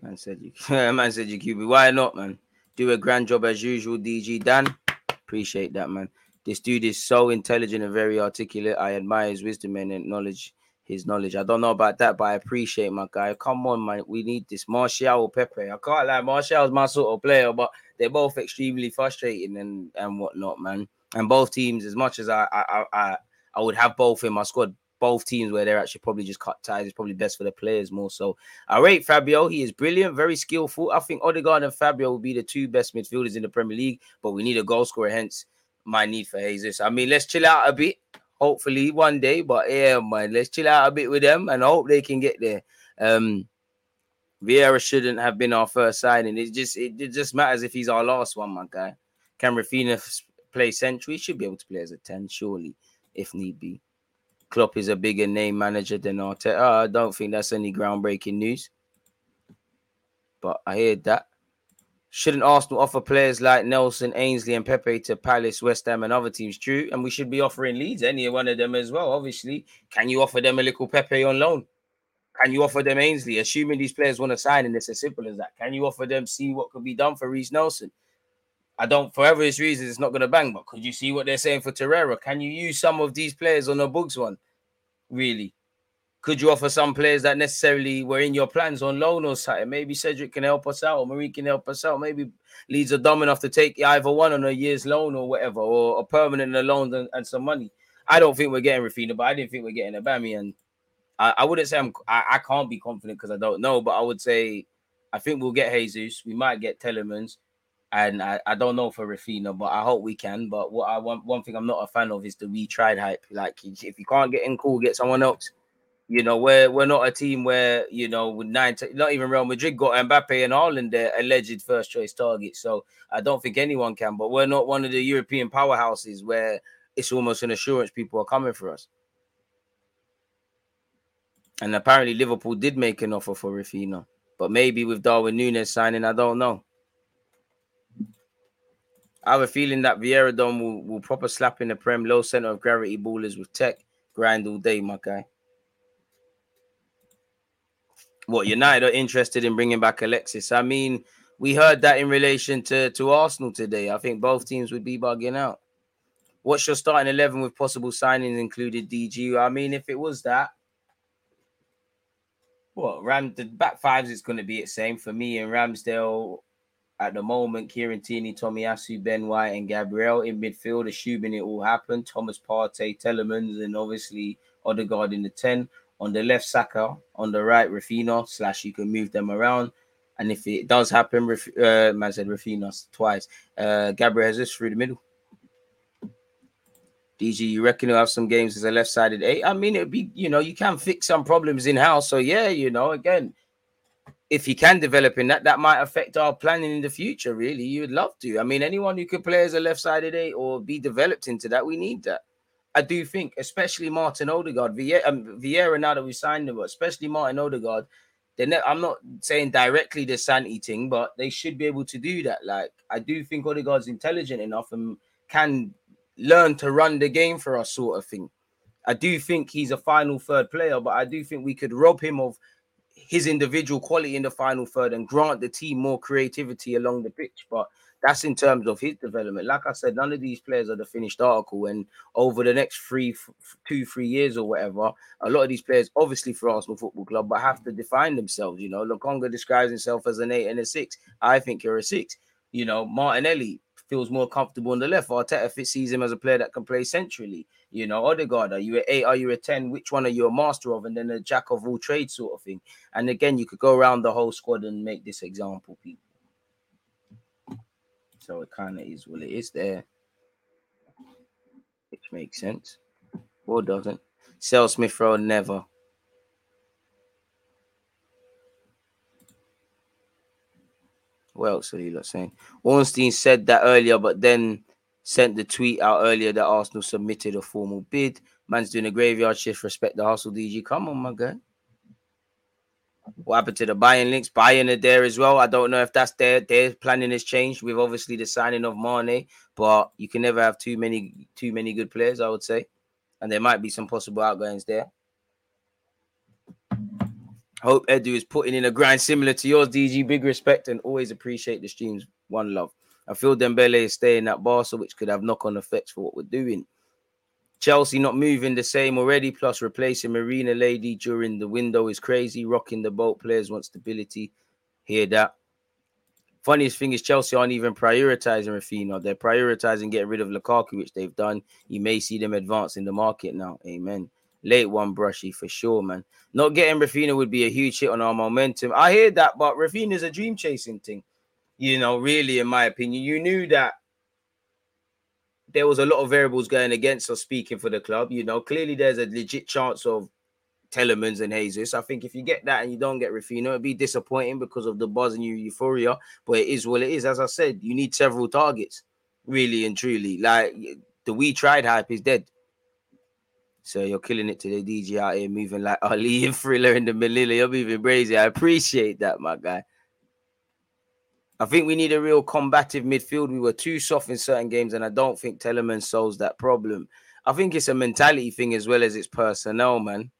Man said you man said you QB. Why not, man? Do a grand job as usual, DG Dan. Appreciate that, man. This dude is so intelligent and very articulate. I admire his wisdom and knowledge. His knowledge. I don't know about that, but I appreciate my guy. Come on, man. We need this. Martial or Pepe. I can't lie. Martial's my sort of player, but they're both extremely frustrating and and whatnot, man. And both teams, as much as I I I, I would have both in my squad, both teams where they're actually probably just cut ties. It's probably best for the players more. So I rate Fabio. He is brilliant, very skillful. I think Odegaard and Fabio will be the two best midfielders in the Premier League, but we need a goal scorer, hence my need for Jesus. I mean, let's chill out a bit. Hopefully one day, but yeah, man, let's chill out a bit with them and I hope they can get there. Um Vieira shouldn't have been our first signing. It just it, it just matters if he's our last one, my guy. Can Raphinha play central? He should be able to play as a 10, surely, if need be. Klopp is a bigger name manager than Arteta. I don't think that's any groundbreaking news. But I hear that. Shouldn't Arsenal offer players like Nelson, Ainsley, and Pepe to Palace, West Ham, and other teams? True. And we should be offering Leeds, any one of them as well, obviously. Can you offer them a little Pepe on loan? Can you offer them Ainsley? Assuming these players want to sign, and it's as simple as that. Can you offer them, see what could be done for Reiss Nelson? I don't, for obvious reasons, it's not going to bang. But could you see what they're saying for Torreira? Can you use some of these players on the books one? Really? Could you offer some players that necessarily were in your plans on loan or something? Maybe Cedric can help us out, or Mari can help us out. Maybe Leeds are dumb enough to take either one on a year's loan or whatever, or a permanent loan and, and some money. I don't think we're getting Raphinha, but I didn't think we're getting Abami. And I, I wouldn't say I'm, I, I can't be confident because I don't know, but I would say I think we'll get Jesus. We might get Tielemans and I, I don't know for Raphinha, but I hope we can. But what I want one thing I'm not a fan of is the we tried hype. Like if you can't get in cool, get someone else. You know, we're we're not a team where you know with nine, t- not even Real Madrid got Mbappe and Haaland their alleged first choice targets. So I don't think anyone can. But we're not one of the European powerhouses where it's almost an assurance people are coming for us. And apparently Liverpool did make an offer for Raphinha, but maybe with Darwin Nunez signing, I don't know. I have a feeling that Vieira Dom will, will proper slap in the Prem, low center of gravity ballers with tech, grind all day, my guy. What United are interested in bringing back Alexis? I mean, we heard that in relation to, to Arsenal today. I think both teams would be bugging out. What's your starting 11 with possible signings included DG? I mean, if it was that, what Ram the back fives is going to be the same for me and Ramsdale At the moment, Kieran Tierney, Tomiyasu, Ben White, and Gabriel in midfield, assuming it all happened. Thomas Partey, Tielemans, and obviously Odegaard in the 10. On the left, Saka. On the right, Raphinha, slash you can move them around. And if it does happen, Raf- uh, man said Raphinha twice. Uh, Gabriel Jesus through the middle. DG, you reckon he'll have some games as a left sided eight? I mean, it'd be, you know, you can fix some problems in house. So, yeah, you know, again, if he can develop in that, that might affect our planning in the future, really. You would love to. I mean, anyone who could play as a left sided eight or be developed into that, we need that. I do think, especially Martin Odegaard, Vieira, um, Vieira now that we signed him, but especially Martin Odegaard, ne- I'm not saying directly the Santi thing, but they should be able to do that. Like, I do think Odegaard's intelligent enough and can learn to run the game for us, sort of thing. I do think he's a final third player, but I do think we could rob him of his individual quality in the final third and grant the team more creativity along the pitch. But that's in terms of his development. Like I said, none of these players are the finished article. And over the next three, f- two, three years or whatever, a lot of these players, obviously for Arsenal Football Club, but have to define themselves. You know, Lokonga describes himself as an eight and a six. I think you're a six. You know, Martinelli feels more comfortable on the left. Arteta sees him as a player that can play centrally. You know, Odegaard, are you a eight? Are you a 10? Which one are you a master of? And then a jack of all trades sort of thing. And again, you could go around the whole squad and make this example, people. So it kind of is what it is there. Which makes sense. Or doesn't. Sell Smith Rowe never. What else are you lot saying? Ornstein said that earlier, but then sent the tweet out earlier that Arsenal submitted a formal bid. Man's doing a graveyard shift. Respect the hustle, DG. Come on, my guy. What happened to the Bayern links? Bayern it there as well. I don't know if that's their their planning has changed with obviously the signing of Mane, but you can never have too many too many good players, I would say. And there might be some possible outgoings there. Hope Edu is putting in a grind similar to yours, DG. Big respect and always appreciate the streams. One love. I feel Dembele is staying at Barca, which could have knock-on effects for what we're doing. Chelsea not moving the same already, plus replacing Marina Lady during the window is crazy. Rocking the boat, players want stability. Hear that. Funniest thing is Chelsea aren't even prioritizing Raphinha. They're prioritizing getting rid of Lukaku, which they've done. You may see them advance in the market now. Amen. Late one, brushy for sure, man. Not getting Raphinha would be a huge hit on our momentum. I hear that, but Raphinha's a dream chasing thing. You know, really, in my opinion, you knew that there was a lot of variables going against us speaking for the club. You know, clearly there's a legit chance of Tielemans and Jesus. I think if you get that and you don't get Raphinha, it'd be disappointing because of the buzz and your euphoria. But it is what it is. As I said, you need several targets, really and truly. Like the we tried hype is dead. So you're killing it today, DJ out here moving like Ali and Thriller in the middle. You're moving crazy. I appreciate that, my guy. I think we need a real combative midfield. We were too soft in certain games, and I don't think Telemann solves that problem. I think it's a mentality thing as well as it's personnel, man.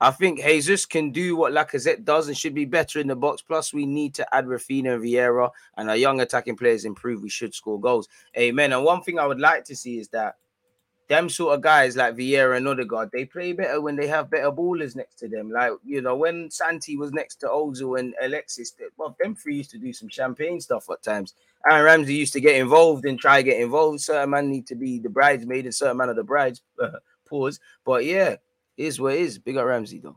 I think Jesus can do what Lacazette does and should be better in the box. Plus, we need to add Raphinha and Vieira, and our young attacking players improve. We should score goals. Amen. And one thing I would like to see is that them sort of guys like Vieira and Odegaard, they play better when they have better ballers next to them. Like, you know, when Santi was next to Ozil and Alexis, they, well, them three used to do some champagne stuff at times. Aaron Ramsey used to get involved and try to get involved. Certain man need to be the bridesmaid and certain man of the brides. Pause. But yeah, is what it is. Big up Ramsey though.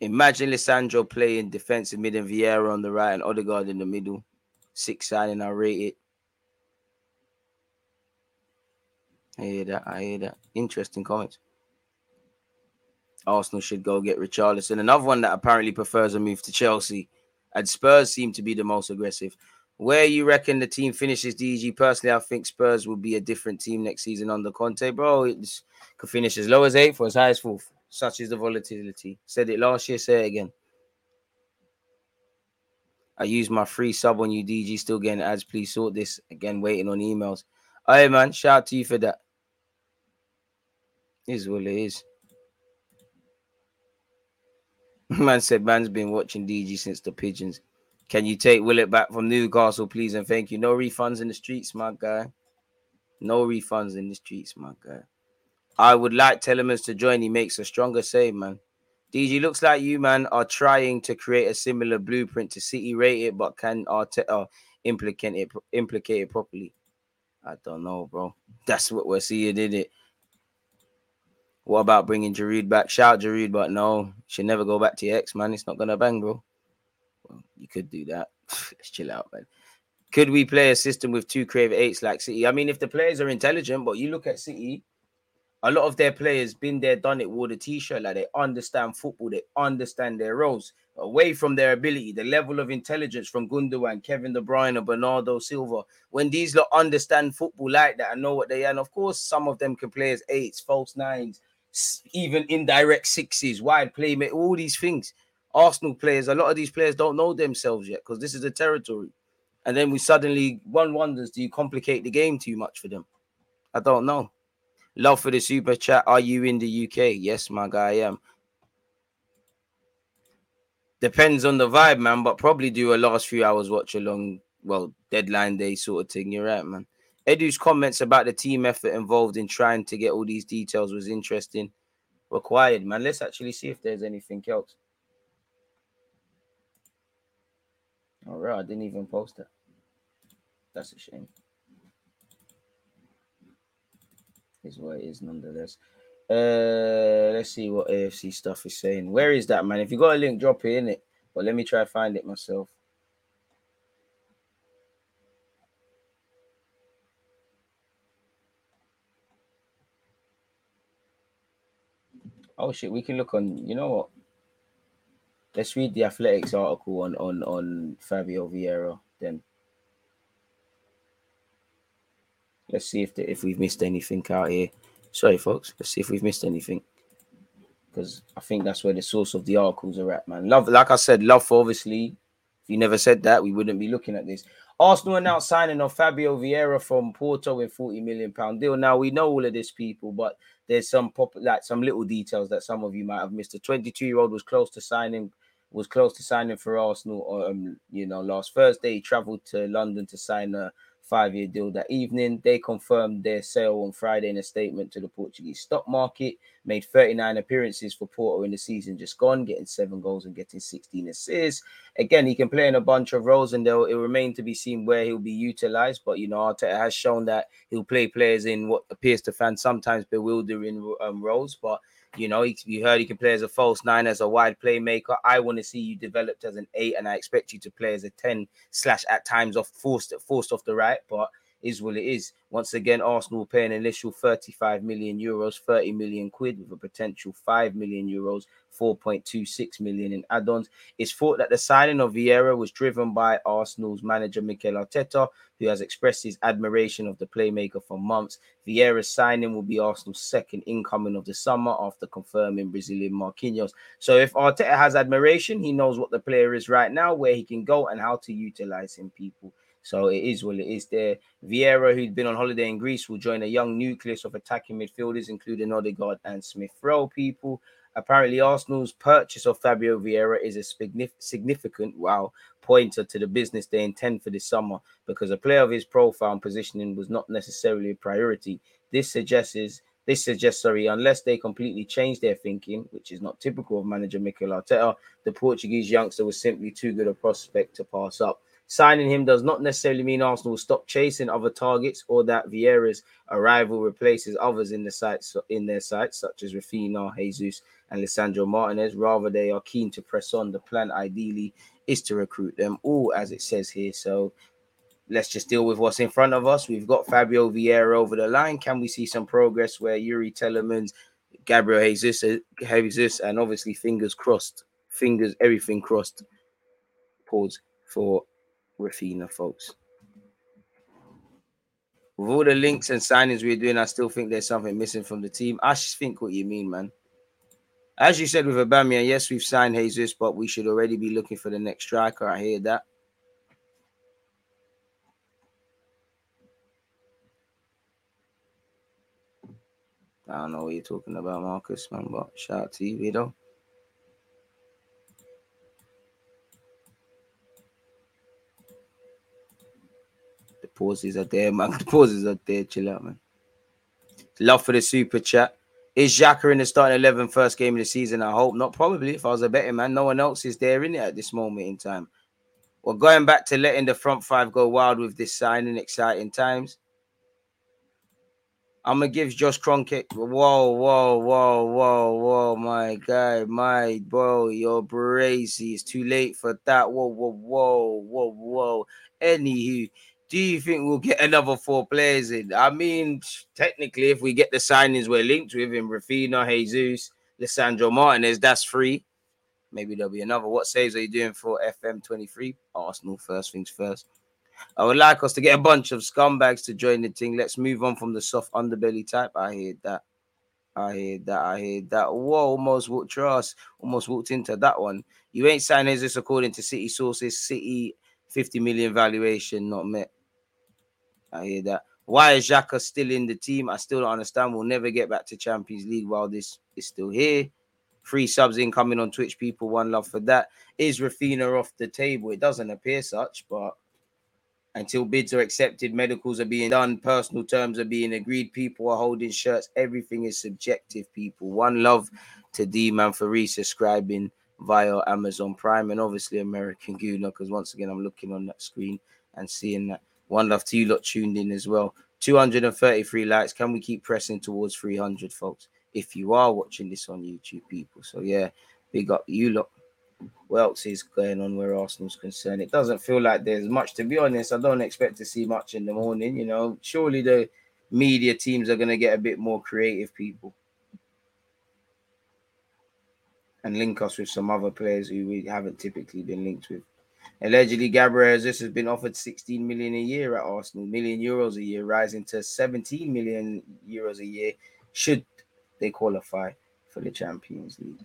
Imagine Lisandro playing defensive mid and Vieira on the right and Odegaard in the middle. Six signing, I rate it. I hear that. I hear that. Interesting comments. Arsenal should go get Richarlison. Another one that apparently prefers a move to Chelsea. And Spurs seem to be the most aggressive. Where you reckon the team finishes, DG? Personally, I think Spurs will be a different team next season under Conte, bro. It could finish as low as eighth or as high as fourth. Such is the volatility. Said it last year, say it again. I use my free sub on you, DG. Still getting ads. Please sort this. Again, waiting on emails. Hey, man. Shout out to you for that. Is what it is. Man said man's been watching DG since the pigeons. Can you take Willet back from Newcastle, please? And thank you. No refunds in the streets, my guy. No refunds in the streets, my guy. I would like Tielemans to join. He makes a stronger save, man. DG looks like you man are trying to create a similar blueprint to City rate it, but can Arteta implicate it implicate it properly? I don't know, bro. That's what we're seeing, in it? What about bringing Giroud back? Shout Giroud, but no, should never go back to your ex, man. It's not gonna bang, bro. Well, you could do that. Let's chill out, man. Could we play a system with two creative eights like City? I mean, if the players are intelligent, but you look at City, a lot of their players been there, done it, wore the t-shirt, like they understand football, they understand their roles. Away from their ability, the level of intelligence from Gundogan, Kevin De Bruyne, and Bernardo Silva. When these lot understand football like that and know what they are, and of course, some of them can play as eights, false nines, even indirect sixes, wide play, all these things. Arsenal players, a lot of these players don't know themselves yet because this is a territory. And then we suddenly, one wonders, do you complicate the game too much for them? I don't know. Love for the super chat. Are you in the UK? Yes, my guy, I am. Depends on the vibe, man, but probably do a last few hours watch along, well, deadline day sort of thing. You're right, man. Edu's comments about the team effort involved in trying to get all these details was interesting. Required, man. Let's actually see if there's anything else. All right, I didn't even post that. That's a shame. Is what it is, nonetheless. Uh, let's see what AFC stuff is saying. Where is that, man? If you got a link, drop it in it. But let me try to find it myself. Oh shit, we can look on. You know what? Let's read the Athletic's article on on on Fabio Vieira. Then let's see if the, if we've missed anything out here. Sorry, folks. Let's see if we've missed anything because I think that's where the source of the articles are at, man. Love, like I said, love for obviously. If you never said that, we wouldn't be looking at this. Arsenal announced signing of Fabio Vieira from Porto in 40 million pound deal. Now we know all of this, people, but there's some pop like some little details that some of you might have missed. The 22 year old was close to signing, was close to signing for Arsenal. Um, you know, last Thursday he travelled to London to sign a five year deal that evening. They confirmed their sale on Friday in a statement to the Portuguese stock market. Made 39 appearances for Porto in the season just gone, getting seven goals and getting 16 assists. Again, he can play in a bunch of roles, and they'll, it will remain to be seen where he'll be utilized. But you know, Arteta has shown that he'll play players in what appears to fans sometimes bewildering um, roles. But you know, you heard he can play as a false nine, as a wide playmaker. I want to see you developed as an eight, and I expect you to play as a ten slash at times off forced forced off the right. But is what it is. Once again, Arsenal pay an initial 35 million euros, 30 million quid with a potential 5 million euros, 4.26 million in add-ons. It's thought that the signing of Vieira was driven by Arsenal's manager Mikel Arteta, who has expressed his admiration of the playmaker for months. Vieira's signing will be Arsenal's second incoming of the summer after confirming Brazilian Marquinhos. So if Arteta has admiration, he knows what the player is right now, where he can go, and how to utilize him. People. So it is what it is there. Vieira, who's been on holiday in Greece, will join a young nucleus of attacking midfielders, including Odegaard and Smith Rowe. People. Apparently, Arsenal's purchase of Fabio Vieira is a significant wow pointer to the business they intend for this summer because a player of his profile and positioning was not necessarily a priority. This suggests this suggests, sorry, unless they completely change their thinking, which is not typical of manager Mikel Arteta, the Portuguese youngster was simply too good a prospect to pass up. Signing him does not necessarily mean Arsenal will stop chasing other targets or that Vieira's arrival replaces others in the sites in their sights, such as Raphinha, Jesus, and Lisandro Martinez. Rather, they are keen to press on. The plan ideally is to recruit them all, as it says here. So let's just deal with what's in front of us. We've got Fabio Vieira over the line. Can we see some progress where Youri Tielemans, Gabriel Jesus, Jesus, and obviously fingers crossed, fingers everything crossed. Pause for Raphinha, folks. With all the links and signings we're doing, I still think there's something missing from the team. I think what you mean, man. As you said with Aubameyang, yes, we've signed Jesus, but we should already be looking for the next striker. I hear that. I don't know what you're talking about, Marcus, man, but shout out to you, though. The pauses are there, man. Pauses are there. Chill out, man. Love for the super chat. Is Xhaka in the starting 11 first game of the season? I hope not. Probably. If I was a betting man, no one else is there in it at this moment in time. Well, going back to letting the front five go wild with this signing, exciting times. I'm gonna give Josh Kroenke. Whoa, whoa, whoa, whoa, whoa, my guy, my bro, you're brazy. It's too late for that. Whoa, whoa, whoa, whoa, whoa. Anywho, do you think we'll get another four players in? I mean, technically, if we get the signings we're linked with in Raphinha, Jesus, Lisandro Martinez, that's free. Maybe there'll be another. What saves are you doing for FM23? Arsenal first things first. I would like us to get a bunch of scumbags to join the team. Let's move on from the soft underbelly type. I hear that. I hear that. I hear that. Whoa, almost walked trust. Almost walked into that one. You ain't signing this according to City sources. City 50 million valuation, not met. I hear that. Why is Xhaka still in the team? I still don't understand. We'll never get back to Champions League while this is still here. Free subs incoming on Twitch, people. One love for that. Is Raphinha off the table? It doesn't appear such, but until bids are accepted, medicals are being done, personal terms are being agreed, people are holding shirts. Everything is subjective, people. One love to D Man for resubscribing via Amazon Prime and obviously American Gooner, because once again, I'm looking on that screen and seeing that. One love to you lot tuned in as well. 233 likes. Can we keep pressing towards 300, folks? If you are watching this on YouTube, people. So, yeah, big up you lot what else is going on where Arsenal's concerned? It doesn't feel like there's much. To be honest, I don't expect to see much in the morning. You know, surely the media teams are going to get a bit more creative, people, and link us with some other players who we haven't typically been linked with. Allegedly, Gabriel Jesus has been offered 16 million a year at Arsenal, million euros a year, rising to 17 million euros a year should they qualify for the Champions League.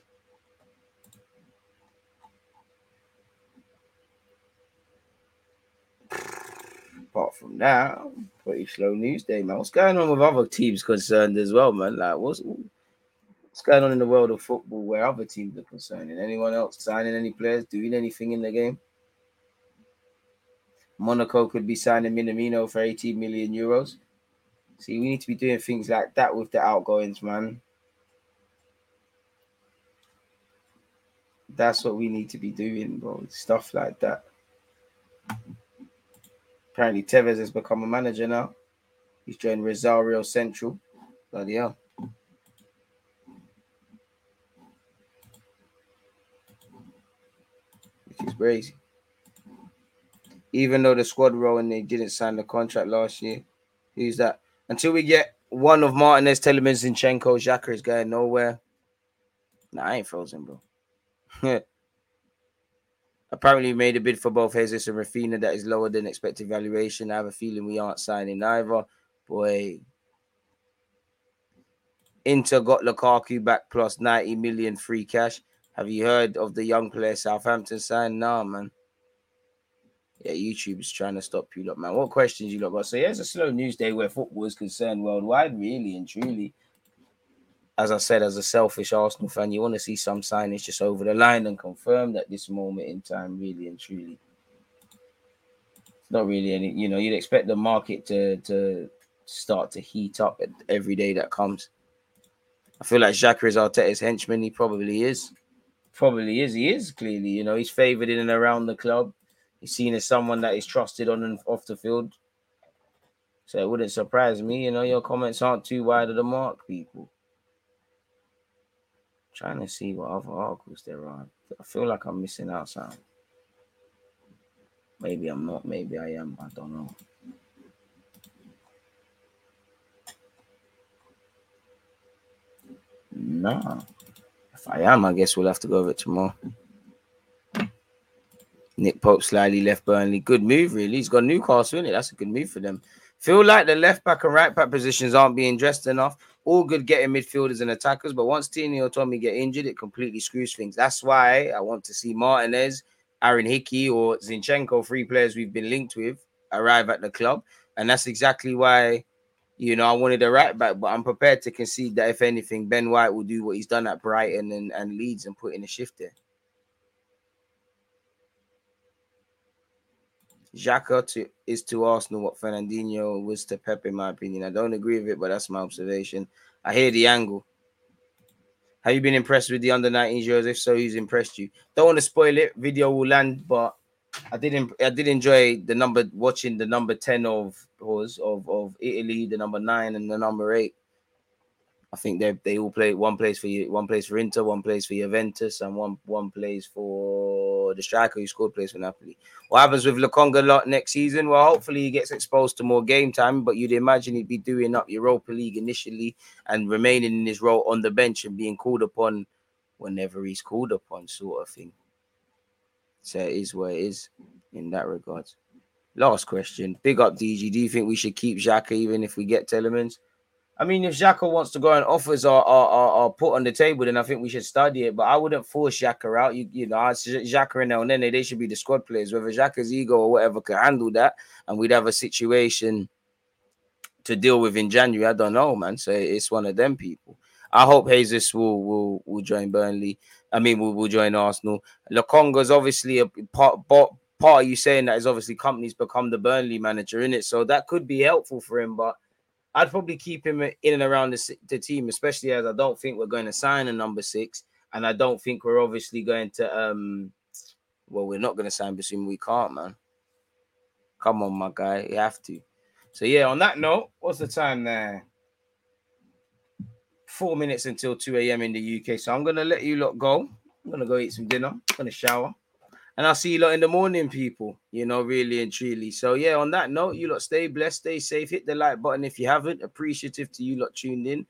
apart from that, pretty slow news day, man. What's going on with other teams concerned as well, man? Like, what's what's going on in the world of football where other teams are concerned? And anyone else signing any players, doing anything in the game? Monaco could be signing Minamino for 18 million euros. See, we need to be doing things like that with the outgoings, man. That's what we need to be doing, bro. Stuff like that. Apparently, Tevez has become a manager now. He's joined Rosario Central. Bloody hell. Which is crazy. Even though the squad role and they didn't sign the contract last year, who's that? Until we get one of Martinez, Tielemans, Zinchenko, Xhaka is going nowhere. Nah, I ain't frozen, bro. Apparently, made a bid for both Jesus and Raphinha that is lower than expected valuation. I have a feeling we aren't signing either. Boy, Inter got Lukaku back plus 90 million free cash. Have you heard of the young player Southampton signed? Nah, man. Yeah, YouTube is trying to stop you lot, man. What questions you lot got? So yeah, it's a slow news day where football is concerned worldwide, really and truly as I said, as a selfish Arsenal fan, you want to see some signings just over the line and confirmed at this moment in time, really and truly. Not really any, you know, you'd expect the market to to start to heat up every day that comes. I feel like Xhaka is Arteta's henchman. He probably is. Probably is. He is clearly, you know, he's favoured in and around the club. He's seen as someone that is trusted on and off the field. So it wouldn't surprise me, you know, your comments aren't too wide of the mark, people. Trying to see what other articles there are. I feel like I'm missing out some. Maybe I'm not. Maybe I am. I don't know. Nah. If I am, I guess we'll have to go over it tomorrow. Nick Pope slightly left Burnley. Good move, really. He's got Newcastle in it. That's a good move for them. Feel like the left back and right back positions aren't being dressed enough all good getting midfielders and attackers, but once Tierney or Tommy get injured, it completely screws things. That's why I want to see Martinez, Aaron Hickey, or Zinchenko, three players we've been linked with, arrive at the club. And that's exactly why, you know, I wanted a right back, but I'm prepared to concede that if anything, Ben White will do what he's done at Brighton and, and Leeds and put in a shift there. Xhaka to, is to Arsenal what Fernandinho was to Pep, in my opinion. I don't agree with it, but that's my observation. I hear the angle. Have you been impressed with the under 19 Euros? If so, who's impressed you? Don't want to spoil it. Video will land, but I did en- I did enjoy the number watching the number 10 of was of of Italy, the number nine and the number eight. I think they they all play one place for you, one place for Inter, one place for Juventus, and one one place for the striker who scored place for Napoli. What happens with Lokonga lot next season? Well, hopefully he gets exposed to more game time, but you'd imagine he'd be doing up Europa League initially and remaining in his role on the bench and being called upon whenever he's called upon, sort of thing. So it is what it is in that regard. Last question. Big up DG. Do you think we should keep Xhaka even if we get Tielemans? I mean, if Xhaka wants to go and offers are, are, are, are put on the table, then I think we should study it. But I wouldn't force Xhaka out. You, you know, Xhaka and Elneny, they should be the squad players. Whether Xhaka's ego or whatever can handle that, and we'd have a situation to deal with in January. I don't know, man. So it's one of them people. I hope Jesus will will, will join Burnley. I mean, will, will join Arsenal. Lokonga's obviously a part, part part of you saying that is obviously Kompany's become the Burnley manager in it, so that could be helpful for him. But I'd probably keep him in and around the, the team, especially as I don't think we're going to sign a number six, and I don't think we're obviously going to. um Well, we're not going to sign Bissouma. We can't, man. Come on, my guy, you have to. So yeah, on that note, what's the time there? Four minutes until 2 a.m. in the UK. So I'm gonna let you lot go. I'm gonna go eat some dinner, I'm gonna shower. And I'll see you lot in the morning, people. You know, really and truly. So yeah, on that note, you lot stay blessed, stay safe. Hit the like button if you haven't. Appreciative to you lot tuned in.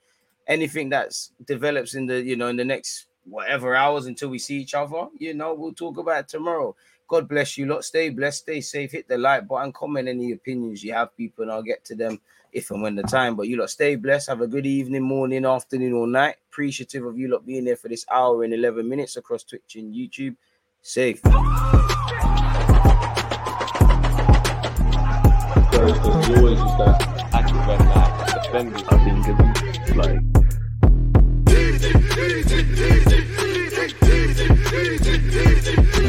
Anything that's develops in the you know in the next whatever hours until we see each other, you know, we'll talk about tomorrow. God bless you lot. Stay blessed, stay safe. Hit the like button, comment any opinions you have, people, and I'll get to them if and when the time. But you lot stay blessed. Have a good evening, morning, afternoon, or night. Appreciative of you lot being there for this hour and 11 minutes across Twitch and YouTube. Safe. So it's the joys is that Active and like defenders. I think it's like